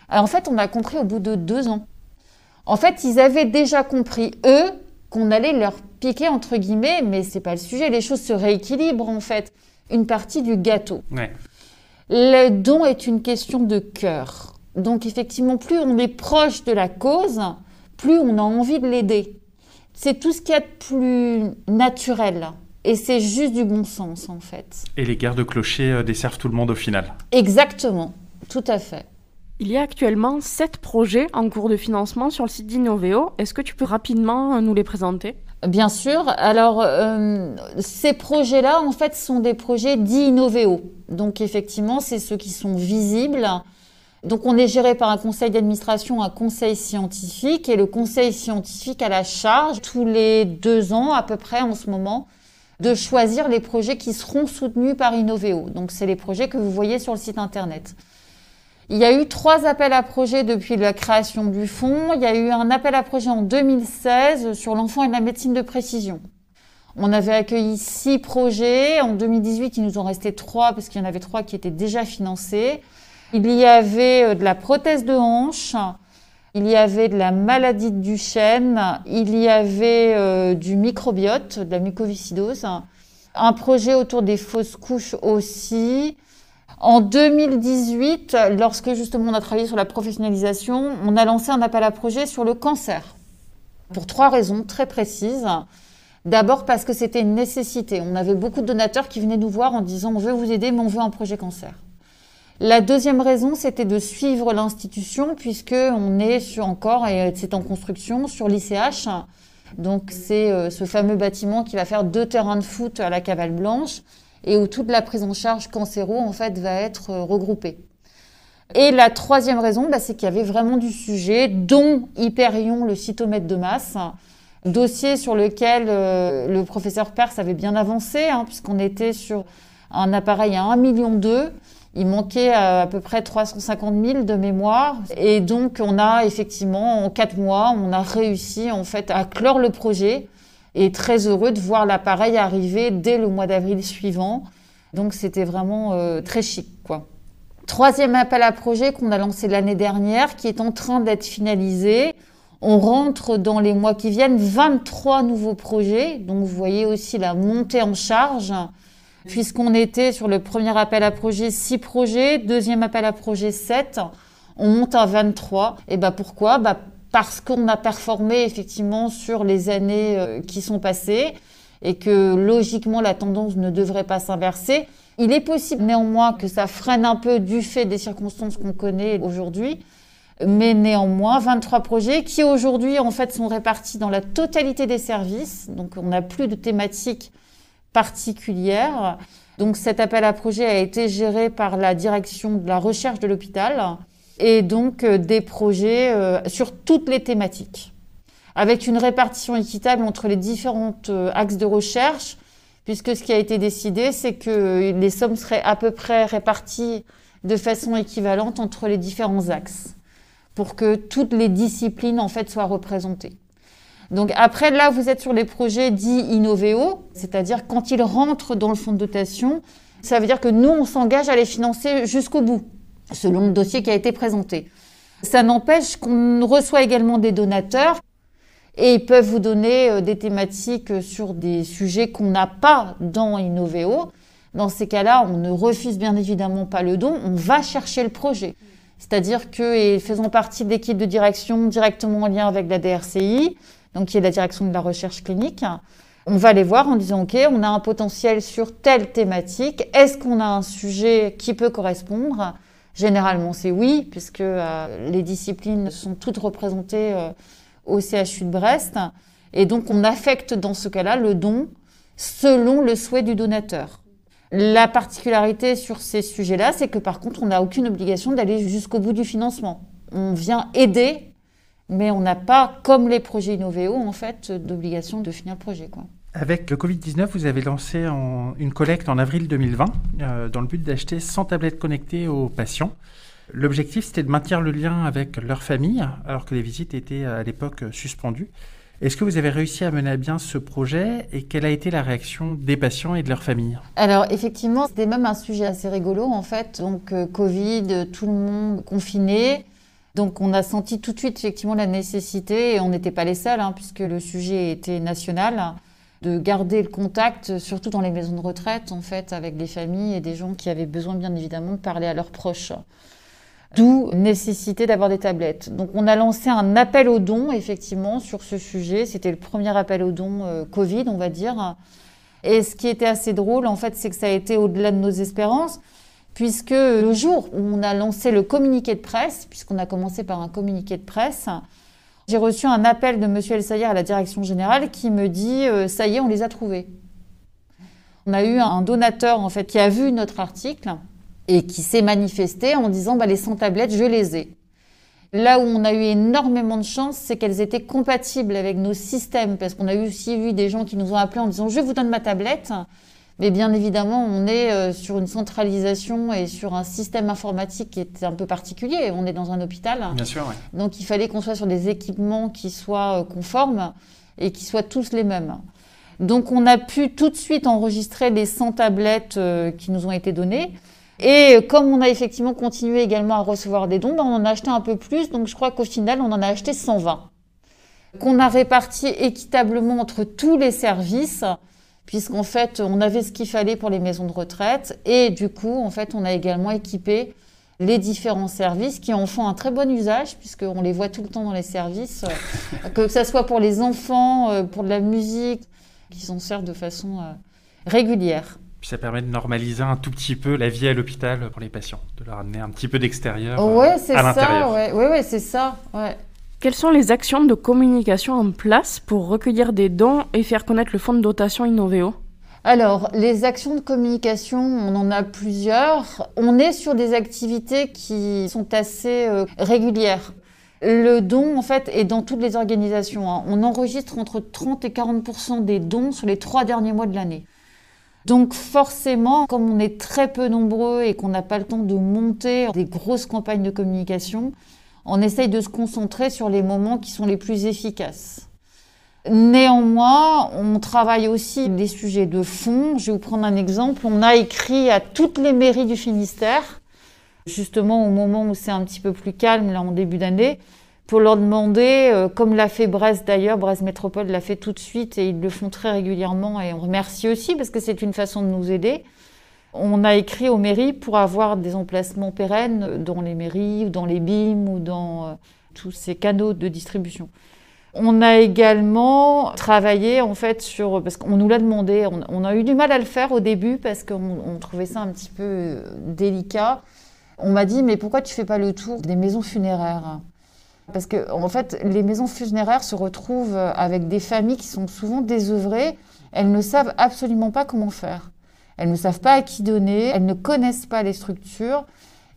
en fait, on a compris au bout de deux ans. En fait, ils avaient déjà compris eux qu'on allait leur piquer entre guillemets, mais c'est pas le sujet. Les choses se rééquilibrent en fait. Une partie du gâteau. Le don est une question de cœur. Donc effectivement, plus on est proche de la cause, plus on a envie de l'aider. C'est tout ce qui est de plus naturel. Et c'est juste du bon sens, en fait. Et les guerres de clochers euh, desservent tout le monde au final. Exactement, tout à fait. Il y a actuellement sept projets en cours de financement sur le site d'Innoveo. Est-ce que tu peux rapidement euh, nous les présenter? Bien sûr. Alors, euh, ces projets-là, en fait, sont des projets dits Innoveo. Donc, effectivement, c'est ceux qui sont visibles. Donc, on est géré par un conseil d'administration, un conseil scientifique. Et le conseil scientifique a la charge, tous les deux ans à peu près en ce moment, de choisir les projets qui seront soutenus par Innoveo. Donc, c'est les projets que vous voyez sur le site internet. Il y a eu trois appels à projets depuis la création du fonds. Il y a eu un appel à projet en 2016 sur l'enfant et la médecine de précision. On avait accueilli six projets. En 2018, il nous en restait trois parce qu'il y en avait trois qui étaient déjà financés. Il y avait euh, de la prothèse de hanche, il y avait de la maladie de Duchenne, il y avait euh, du microbiote, de la mucoviscidose, un projet autour des fausses couches aussi. En 2018, lorsque justement on a travaillé sur la professionnalisation, on a lancé un appel à projet sur le cancer. Pour trois raisons très précises. D'abord parce que c'était une nécessité. On avait beaucoup de donateurs qui venaient nous voir en disant on veut vous aider mais on veut un projet cancer. La deuxième raison, c'était de suivre l'institution puisque on est sur encore et c'est en construction sur l'ICH. Donc c'est euh, ce fameux bâtiment qui va faire deux terrains de foot à la Cavale Blanche et où toute la prise en charge cancéro en fait va être euh, regroupée. Et la troisième raison, bah, c'est qu'il y avait vraiment du sujet, dont Hyperion, le cytomètre de masse, dossier sur lequel euh, le professeur Perse avait bien avancé, hein, puisqu'on était sur un appareil à 1,2 million. Il manquait à, peu près 350 000 de mémoire. Et donc, on a effectivement, en quatre mois, on a réussi en fait à clore le projet et très heureux de voir l'appareil arriver dès le mois d'avril suivant. Donc, c'était vraiment euh, très chic, quoi. Troisième appel à projet qu'on a lancé l'année dernière, qui est en train d'être finalisé. On rentre dans les mois qui viennent 23 nouveaux projets. Donc, vous voyez aussi la montée en charge puisqu'on était sur le premier appel à projet 6 projets, deuxième appel à projet 7, on monte à 23. Et bah pourquoi? Bah Parce qu'on a performé effectivement sur les années euh, qui sont passées et que logiquement la tendance ne devrait pas s'inverser. Il est possible néanmoins que ça freine un peu du fait des circonstances qu'on connaît aujourd'hui. Mais néanmoins, 23 projets qui aujourd'hui en fait sont répartis dans la totalité des services. Donc on n'a plus de thématiques particulière. Donc cet appel à projet a été géré par la direction de la recherche de l'hôpital et donc euh, des projets euh, sur toutes les thématiques, avec une répartition équitable entre les différents euh, axes de recherche, puisque ce qui a été décidé, c'est que les sommes seraient à peu près réparties de façon équivalente entre les différents axes, pour que toutes les disciplines en fait soient représentées. Donc après, là, vous êtes sur les projets dits Innoveo, c'est-à-dire quand ils rentrent dans le fonds de dotation, ça veut dire que nous, on s'engage à les financer jusqu'au bout, selon le dossier qui a été présenté. Ça n'empêche qu'on reçoit également des donateurs et ils peuvent vous donner euh, des thématiques sur des sujets qu'on n'a pas dans Innoveo. Dans ces cas-là, on ne refuse bien évidemment pas le don, on va chercher le projet. C'est-à-dire que, faisant partie de l'équipe de direction directement en lien avec la DRCI, donc qui est la direction de la recherche clinique. On va les voir en disant, OK, on a un potentiel sur telle thématique. Est-ce qu'on a un sujet qui peut correspondre? Généralement, c'est oui, puisque euh, les disciplines sont toutes représentées euh, au CHU de Brest. Et donc, on affecte dans ce cas-là le don selon le souhait du donateur. La particularité sur ces sujets-là, c'est que par contre, on n'a aucune obligation d'aller jusqu'au bout du financement. On vient aider mais on n'a pas, comme les projets Innoveo, en fait, d'obligation de finir le projet. Quoi. Avec le Covid-19, vous avez lancé une collecte en avril 2020 euh, dans le but d'acheter 100 tablettes connectées aux patients. L'objectif, c'était de maintenir le lien avec leur famille, alors que les visites étaient à l'époque suspendues. Est-ce que vous avez réussi à mener à bien ce projet et quelle a été la réaction des patients et de leur famille? Alors effectivement, c'était même un sujet assez rigolo en fait. Donc euh, Covid, tout le monde confiné. Donc on a senti tout de suite effectivement la nécessité, et on n'était pas les seuls, hein, puisque le sujet était national, de garder le contact, surtout dans les maisons de retraite, en fait, avec des familles et des gens qui avaient besoin bien évidemment de parler à leurs proches. D'où nécessité d'avoir des tablettes. Donc on a lancé un appel aux dons, effectivement, sur ce sujet. C'était le premier appel aux dons euh, Covid, on va dire. Et ce qui était assez drôle, en fait, c'est que ça a été au-delà de nos espérances, puisque le jour où on a lancé le communiqué de presse, puisqu'on a commencé par un communiqué de presse, j'ai reçu un appel de M. El Sayer à la direction générale qui me dit euh, Ça y est, on les a trouvés. On a eu un donateur, en fait, qui a vu notre article et qui s'est manifesté en disant bah, les 100 tablettes, je les ai. Là où on a eu énormément de chance, c'est qu'elles étaient compatibles avec nos systèmes, parce qu'on a aussi vu des gens qui nous ont appelés en disant je vous donne ma tablette, mais bien évidemment on est euh, sur une centralisation et sur un système informatique qui est un peu particulier. On est dans un hôpital, bien sûr, donc il fallait qu'on soit sur des équipements qui soient euh, conformes et qui soient tous les mêmes. Donc on a pu tout de suite enregistrer les 100 tablettes euh, qui nous ont été données. Et comme on a effectivement continué également à recevoir des dons, ben, on en a acheté un peu plus. Donc je crois qu'au final, on en a acheté 120. Qu'on a réparti équitablement entre tous les services, puisqu'en fait, on avait ce qu'il fallait pour les maisons de retraite. Et du coup, en fait, on a également équipé les différents services qui en font un très bon usage, puisqu'on les voit tout le temps dans les services, que ce soit pour les enfants, euh, pour de la musique, qui s'en servent de façon euh, régulière ça permet de normaliser un tout petit peu la vie à l'hôpital pour les patients, de leur amener un petit peu d'extérieur euh, ouais, à l'intérieur. Oui, ouais, ouais, c'est ça. Quelles sont les actions de communication en place pour recueillir des dons et faire connaître le fonds de dotation Innoveo? Alors, les actions de communication, on en a plusieurs. On est sur des activités qui sont assez euh, régulières. Le don, en fait, est dans toutes les organisations. Hein. On enregistre entre 30 et 40% des dons sur les trois derniers mois de l'année. Donc forcément, comme on est très peu nombreux et qu'on n'a pas le temps de monter des grosses campagnes de communication, on essaye de se concentrer sur les moments qui sont les plus efficaces. Néanmoins, on travaille aussi des sujets de fond. Je vais vous prendre un exemple. On a écrit à toutes les mairies du Finistère, justement au moment où c'est un petit peu plus calme, là en début d'année, pour leur demander, euh, comme l'a fait Brest d'ailleurs, Brest Métropole l'a fait tout de suite et ils le font très régulièrement et on remercie aussi parce que c'est une façon de nous aider. On a écrit aux mairies pour avoir des emplacements pérennes dans les mairies dans les BIM ou dans euh, tous ces canaux de distribution. On a également travaillé en fait sur parce qu'on nous l'a demandé. On, on, a eu du mal à le faire au début parce qu'on trouvait ça un petit peu euh, délicat. On m'a dit mais pourquoi tu fais pas le tour des maisons funéraires? Parce que, en fait, les maisons funéraires se retrouvent avec des familles qui sont souvent désœuvrées. Elles ne savent absolument pas comment faire. Elles ne savent pas à qui donner. Elles ne connaissent pas les structures.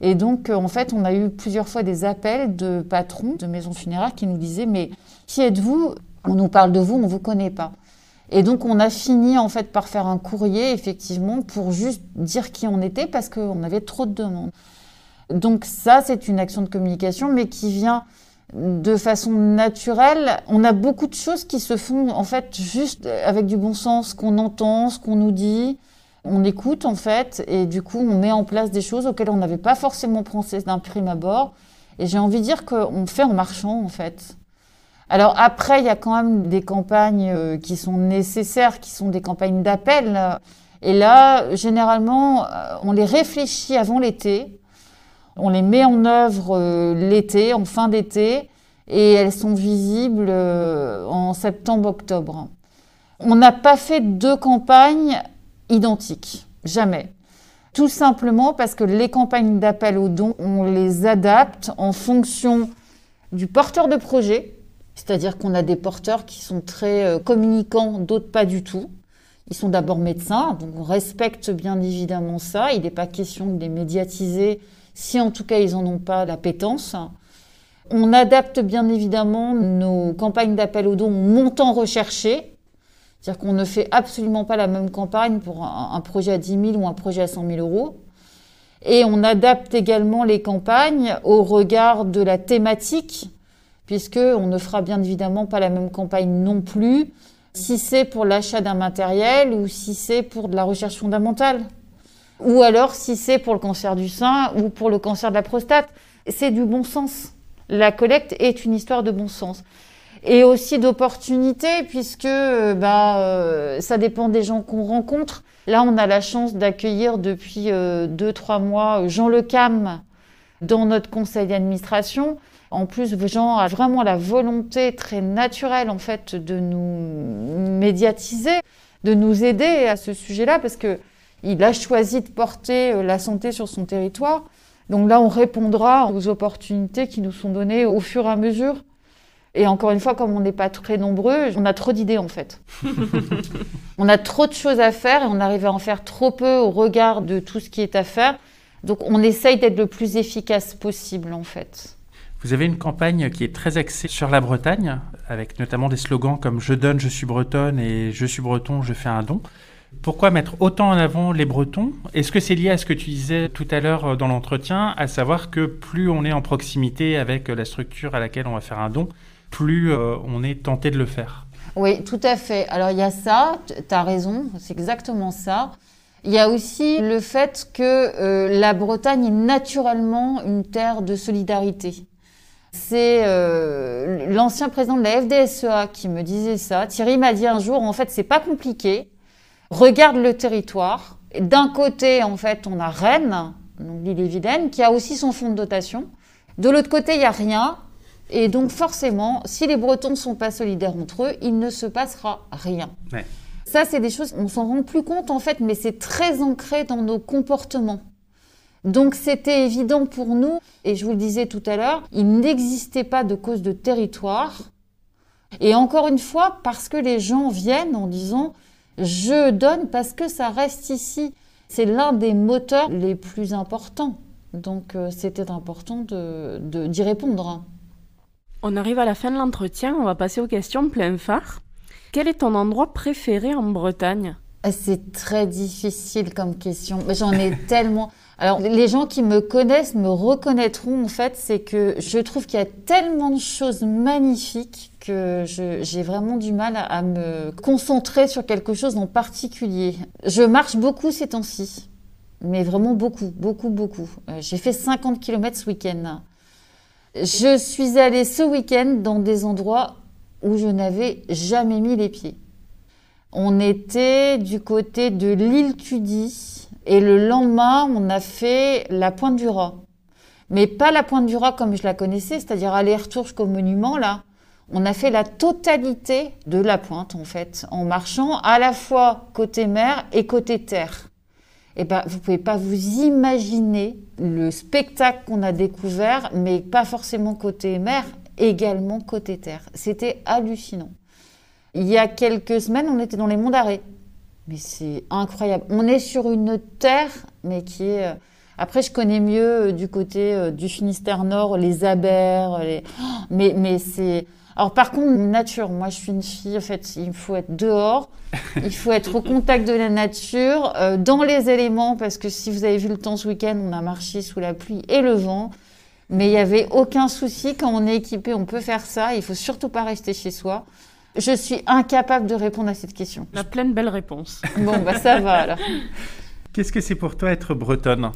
Et donc, en fait, on a eu plusieurs fois des appels de patrons de maisons funéraires qui nous disaient Mais qui êtes-vous? On nous parle de vous, on ne vous connaît pas. Et donc, on a fini en fait par faire un courrier, effectivement, pour juste dire qui on était parce qu'on avait trop de demandes. Donc, ça, c'est une action de communication, mais qui vient de façon naturelle. On a beaucoup de choses qui se font en fait juste avec du bon sens, qu'on entend, ce qu'on nous dit. On écoute en fait et du coup on met en place des choses auxquelles on n'avait pas forcément pensé d'un prime abord. Et j'ai envie de dire qu'on fait en marchant en fait. Alors après, il y a quand même des campagnes euh, qui sont nécessaires, qui sont des campagnes d'appel. Et là, généralement, euh, on les réfléchit avant l'été on les met en œuvre euh, l'été, en fin d'été, et elles sont visibles en septembre-octobre. On n'a pas fait deux campagnes identiques, jamais. Tout simplement parce que les campagnes d'appel aux dons, on les adapte en fonction du porteur de projet, c'est-à-dire qu'on a des porteurs qui sont très euh, communicants, d'autres pas du tout. Ils sont d'abord médecins, donc on respecte bien évidemment ça. Il n'est pas question de les médiatiser si en tout cas ils n'en ont pas l'appétence. On adapte bien évidemment nos campagnes d'appel aux dons au montant recherché. C'est-à-dire qu'on ne fait absolument pas la même campagne pour un, projet à 10 000 ou un projet à 100 000 euros. Et on adapte également les campagnes au regard de la thématique, puisque on ne fera bien évidemment pas la même campagne non plus si c'est pour l'achat d'un matériel ou si c'est pour de la recherche fondamentale. Ou alors si c'est pour le cancer du sein ou pour le cancer de la prostate. C'est du bon sens. La collecte est une histoire de bon sens et aussi d'opportunités puisque euh, bah, euh, ça dépend des gens qu'on rencontre. Là, on a la chance d'accueillir depuis 2-3 euh, mois Jean Le Cam dans notre conseil d'administration. En plus, Jean a vraiment la volonté très naturelle en fait de nous médiatiser, de nous aider à ce sujet-là parce que il a choisi de porter la santé sur son territoire. Donc là, on répondra aux opportunités qui nous sont données au fur et à mesure et encore une fois, comme on n'est pas très nombreux, on a trop d'idées en fait. on a trop de choses à faire et on arrive à en faire trop peu au regard de tout ce qui est à faire. Donc on essaye d'être le plus efficace possible en fait. Vous avez une campagne qui est très axée sur la Bretagne, avec notamment des slogans comme Je donne, je suis bretonne et Je suis breton, je fais un don. Pourquoi mettre autant en avant les Bretons? Est-ce que c'est lié à ce que tu disais tout à l'heure dans l'entretien, à savoir que plus on est en proximité avec la structure à laquelle on va faire un don, plus euh, on est tenté de le faire. Oui, tout à fait. Alors il y a ça, tu as raison, c'est exactement ça. Il y a aussi le fait que euh, la Bretagne est naturellement une terre de solidarité. C'est euh, l'ancien président de la FDSEA qui me disait ça. Thierry m'a dit un jour, en fait, c'est pas compliqué. Regarde le territoire. D'un côté, en fait, on a Rennes, l'île Évidenne, qui a aussi son fonds de dotation. De l'autre côté, il n'y a rien. Et donc forcément, si les Bretons ne sont pas solidaires entre eux, il ne se passera rien. Ça, c'est des choses, on s'en rend plus compte en fait, mais c'est très ancré dans nos comportements. Donc c'était évident pour nous, et je vous le disais tout à l'heure, il n'existait pas de cause de territoire. Et encore une fois, parce que les gens viennent en disant je donne parce que ça reste ici. C'est l'un des moteurs les plus importants. Donc euh, c'était important d'y de, répondre. On arrive à la fin de l'entretien, on va passer aux questions plein phare. Quel est ton endroit préféré en Bretagne? Ah, C'est très difficile comme question. J'en ai tellement. Alors, les gens qui me connaissent me reconnaîtront en fait, c'est que je trouve qu'il y a tellement de choses magnifiques que j'ai vraiment du mal à, me concentrer sur quelque chose en particulier. Je marche beaucoup ces temps-ci, mais vraiment beaucoup, beaucoup, beaucoup. Euh, j'ai fait 50 km ce week-end. Je suis allée ce week-end dans des endroits où je n'avais jamais mis les pieds. On était du côté de l'île Tudy et le lendemain, on a fait la Pointe du Rat. Mais pas la Pointe du Rat comme je la connaissais, c'est-à-dire aller-retour jusqu'au monument là. On a fait la totalité de la pointe en fait, en marchant à la fois côté mer et côté terre eh ben, vous pouvez pas vous imaginer le spectacle qu'on a découvert, mais pas forcément côté mer, également côté terre. C'était hallucinant. Il y a quelques semaines, on était dans les monts d'Arrée. Mais c'est incroyable. On est sur une terre, mais qui est... Euh, après, je connais mieux euh, du côté euh, du Finistère Nord, les abers, les... mais, mais c'est alors par contre, nature, moi je suis une fille, en fait, il faut être dehors, il faut être au contact de la nature, euh, dans les éléments, parce que si vous avez vu le temps ce week-end, on a marché sous la pluie et le vent. Mais il n'y avait aucun souci, quand on est équipé, on peut faire ça, il faut surtout pas rester chez soi. Je suis incapable de répondre à cette question. La pleine belle réponse. Bon, bah ça va alors. Qu'est-ce que c'est pour toi être bretonne?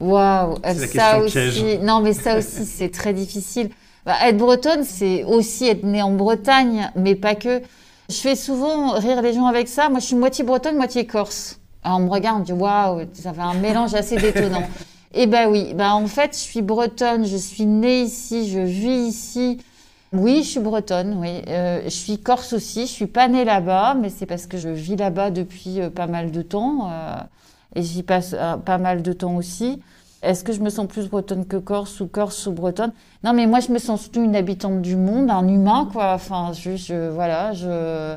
Waouh, ça aussi. Non, mais ça aussi, c'est très difficile. Bah, être bretonne, c'est aussi être née en Bretagne, mais pas que. Je fais souvent rire les gens avec ça. Moi, je suis moitié bretonne, moitié corse. Alors, on me regarde, on me dit waouh, ça fait un mélange assez détonnant. Eh ben oui, ben en fait, je suis bretonne, je suis née ici, je vis ici. Oui, je suis bretonne, oui. Euh, je suis corse aussi, je suis pas née là-bas, mais c'est parce que je vis là-bas depuis euh, pas mal de temps. Euh, et j'y passe pas mal de temps aussi. Est-ce que je me sens plus bretonne que corse ou corse ou bretonne? Non, mais moi, je me sens surtout une habitante du monde, un humain, quoi. Enfin, je, voilà, je.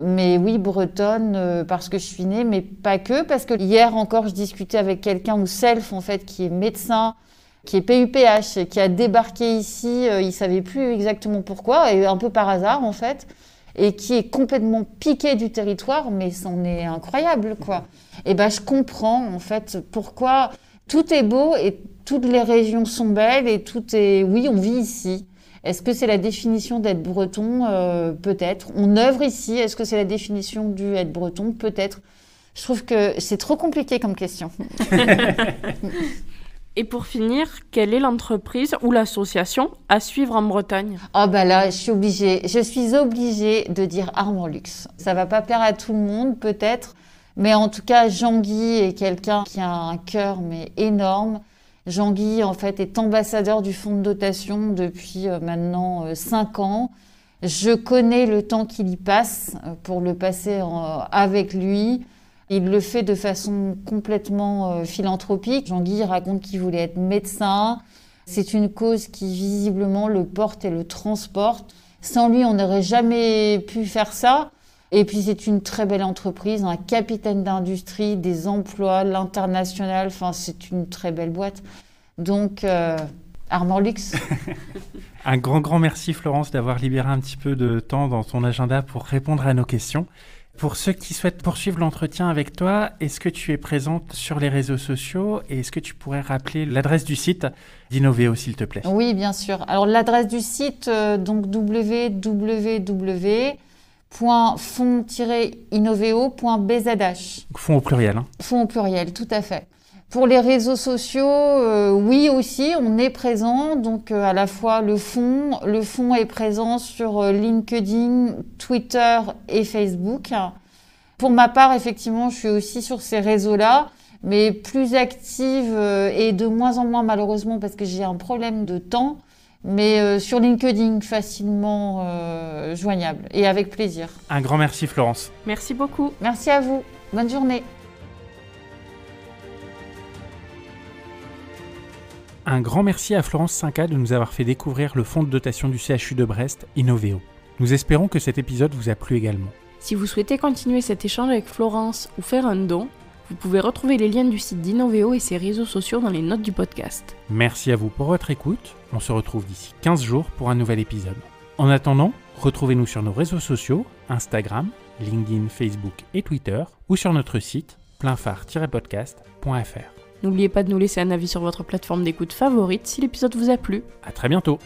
Mais oui, bretonne euh, parce que je suis née, mais pas que, parce que hier encore, je discutais avec quelqu'un ou self en fait qui est médecin, qui est PUPH, qui a débarqué ici. il euh, il savait plus exactement pourquoi et un peu par hasard en fait. et qui est complètement piqué du territoire, mais c'en est incroyable, quoi. Et ben, je comprends, en fait, pourquoi tout est beau et toutes les régions sont belles et tout est, oui, on vit ici. Est-ce que c'est la définition d'être breton? Euh, Peut-être. On œuvre ici. Est-ce que c'est la définition du être breton? Peut-être. Je trouve que c'est trop compliqué comme question. Et pour finir, quelle est l'entreprise ou l'association à suivre en Bretagne? Ah bah là, je suis obligée, je suis obligée de dire Armand Luxe. Ça va pas plaire à tout le monde peut-être, mais en tout cas, Jean-Guy est quelqu'un qui a un cœur mais énorme. Jean-Guy en fait est ambassadeur du fonds de dotation depuis euh, maintenant 5 euh, ans. Je connais le temps qu'il y passe euh, pour le passer avec lui. Il le fait de façon complètement philanthropique. Jean-Guy raconte qu'il voulait être médecin. C'est une cause qui visiblement le porte et le transporte. Sans lui, on n'aurait jamais pu faire ça. Et puis c'est une très belle entreprise, un capitaine d'industrie, des emplois, l'international. Enfin, c'est une très belle boîte. Donc, euh, Armand Luxe. un grand, grand merci Florence d'avoir libéré un petit peu de temps dans ton agenda pour répondre à nos questions. Pour ceux qui souhaitent poursuivre l'entretien avec toi, est-ce que tu es présente sur les réseaux sociaux et est-ce que tu pourrais rappeler l'adresse du site d'Innoveo, s'il te plaît? Oui, bien sûr. Alors l'adresse du site, euh, donc www.fond-innoveo.bzh. Fond au pluriel. Hein. Fond au pluriel, tout à fait. Pour les réseaux sociaux, euh, oui aussi, on est présent. Donc euh, à la fois le fond, le fond est présent sur euh, LinkedIn, Twitter et Facebook. Pour ma part, effectivement, je suis aussi sur ces réseaux-là, mais plus active et de moins en moins malheureusement parce que j'ai un problème de temps. Mais sur LinkedIn, facilement joignable et avec plaisir. Un grand merci Florence. Merci beaucoup. Merci à vous. Bonne journée. Un grand merci à Florence Cinca de nous avoir fait découvrir le fonds de dotation du CHU de Brest, Innoveo. Nous espérons que cet épisode vous a plu également. Si vous souhaitez continuer cet échange avec Florence ou faire un don, vous pouvez retrouver les liens du site d'Innoveo et ses réseaux sociaux dans les notes du podcast. Merci à vous pour votre écoute. On se retrouve d'ici 15 jours pour un nouvel épisode. En attendant, retrouvez-nous sur nos réseaux sociaux, Instagram, LinkedIn, Facebook et Twitter, ou sur notre site pleinphare-podcast.fr. N'oubliez pas de nous laisser un avis sur votre plateforme d'écoute favorite si l'épisode vous a plu. À très bientôt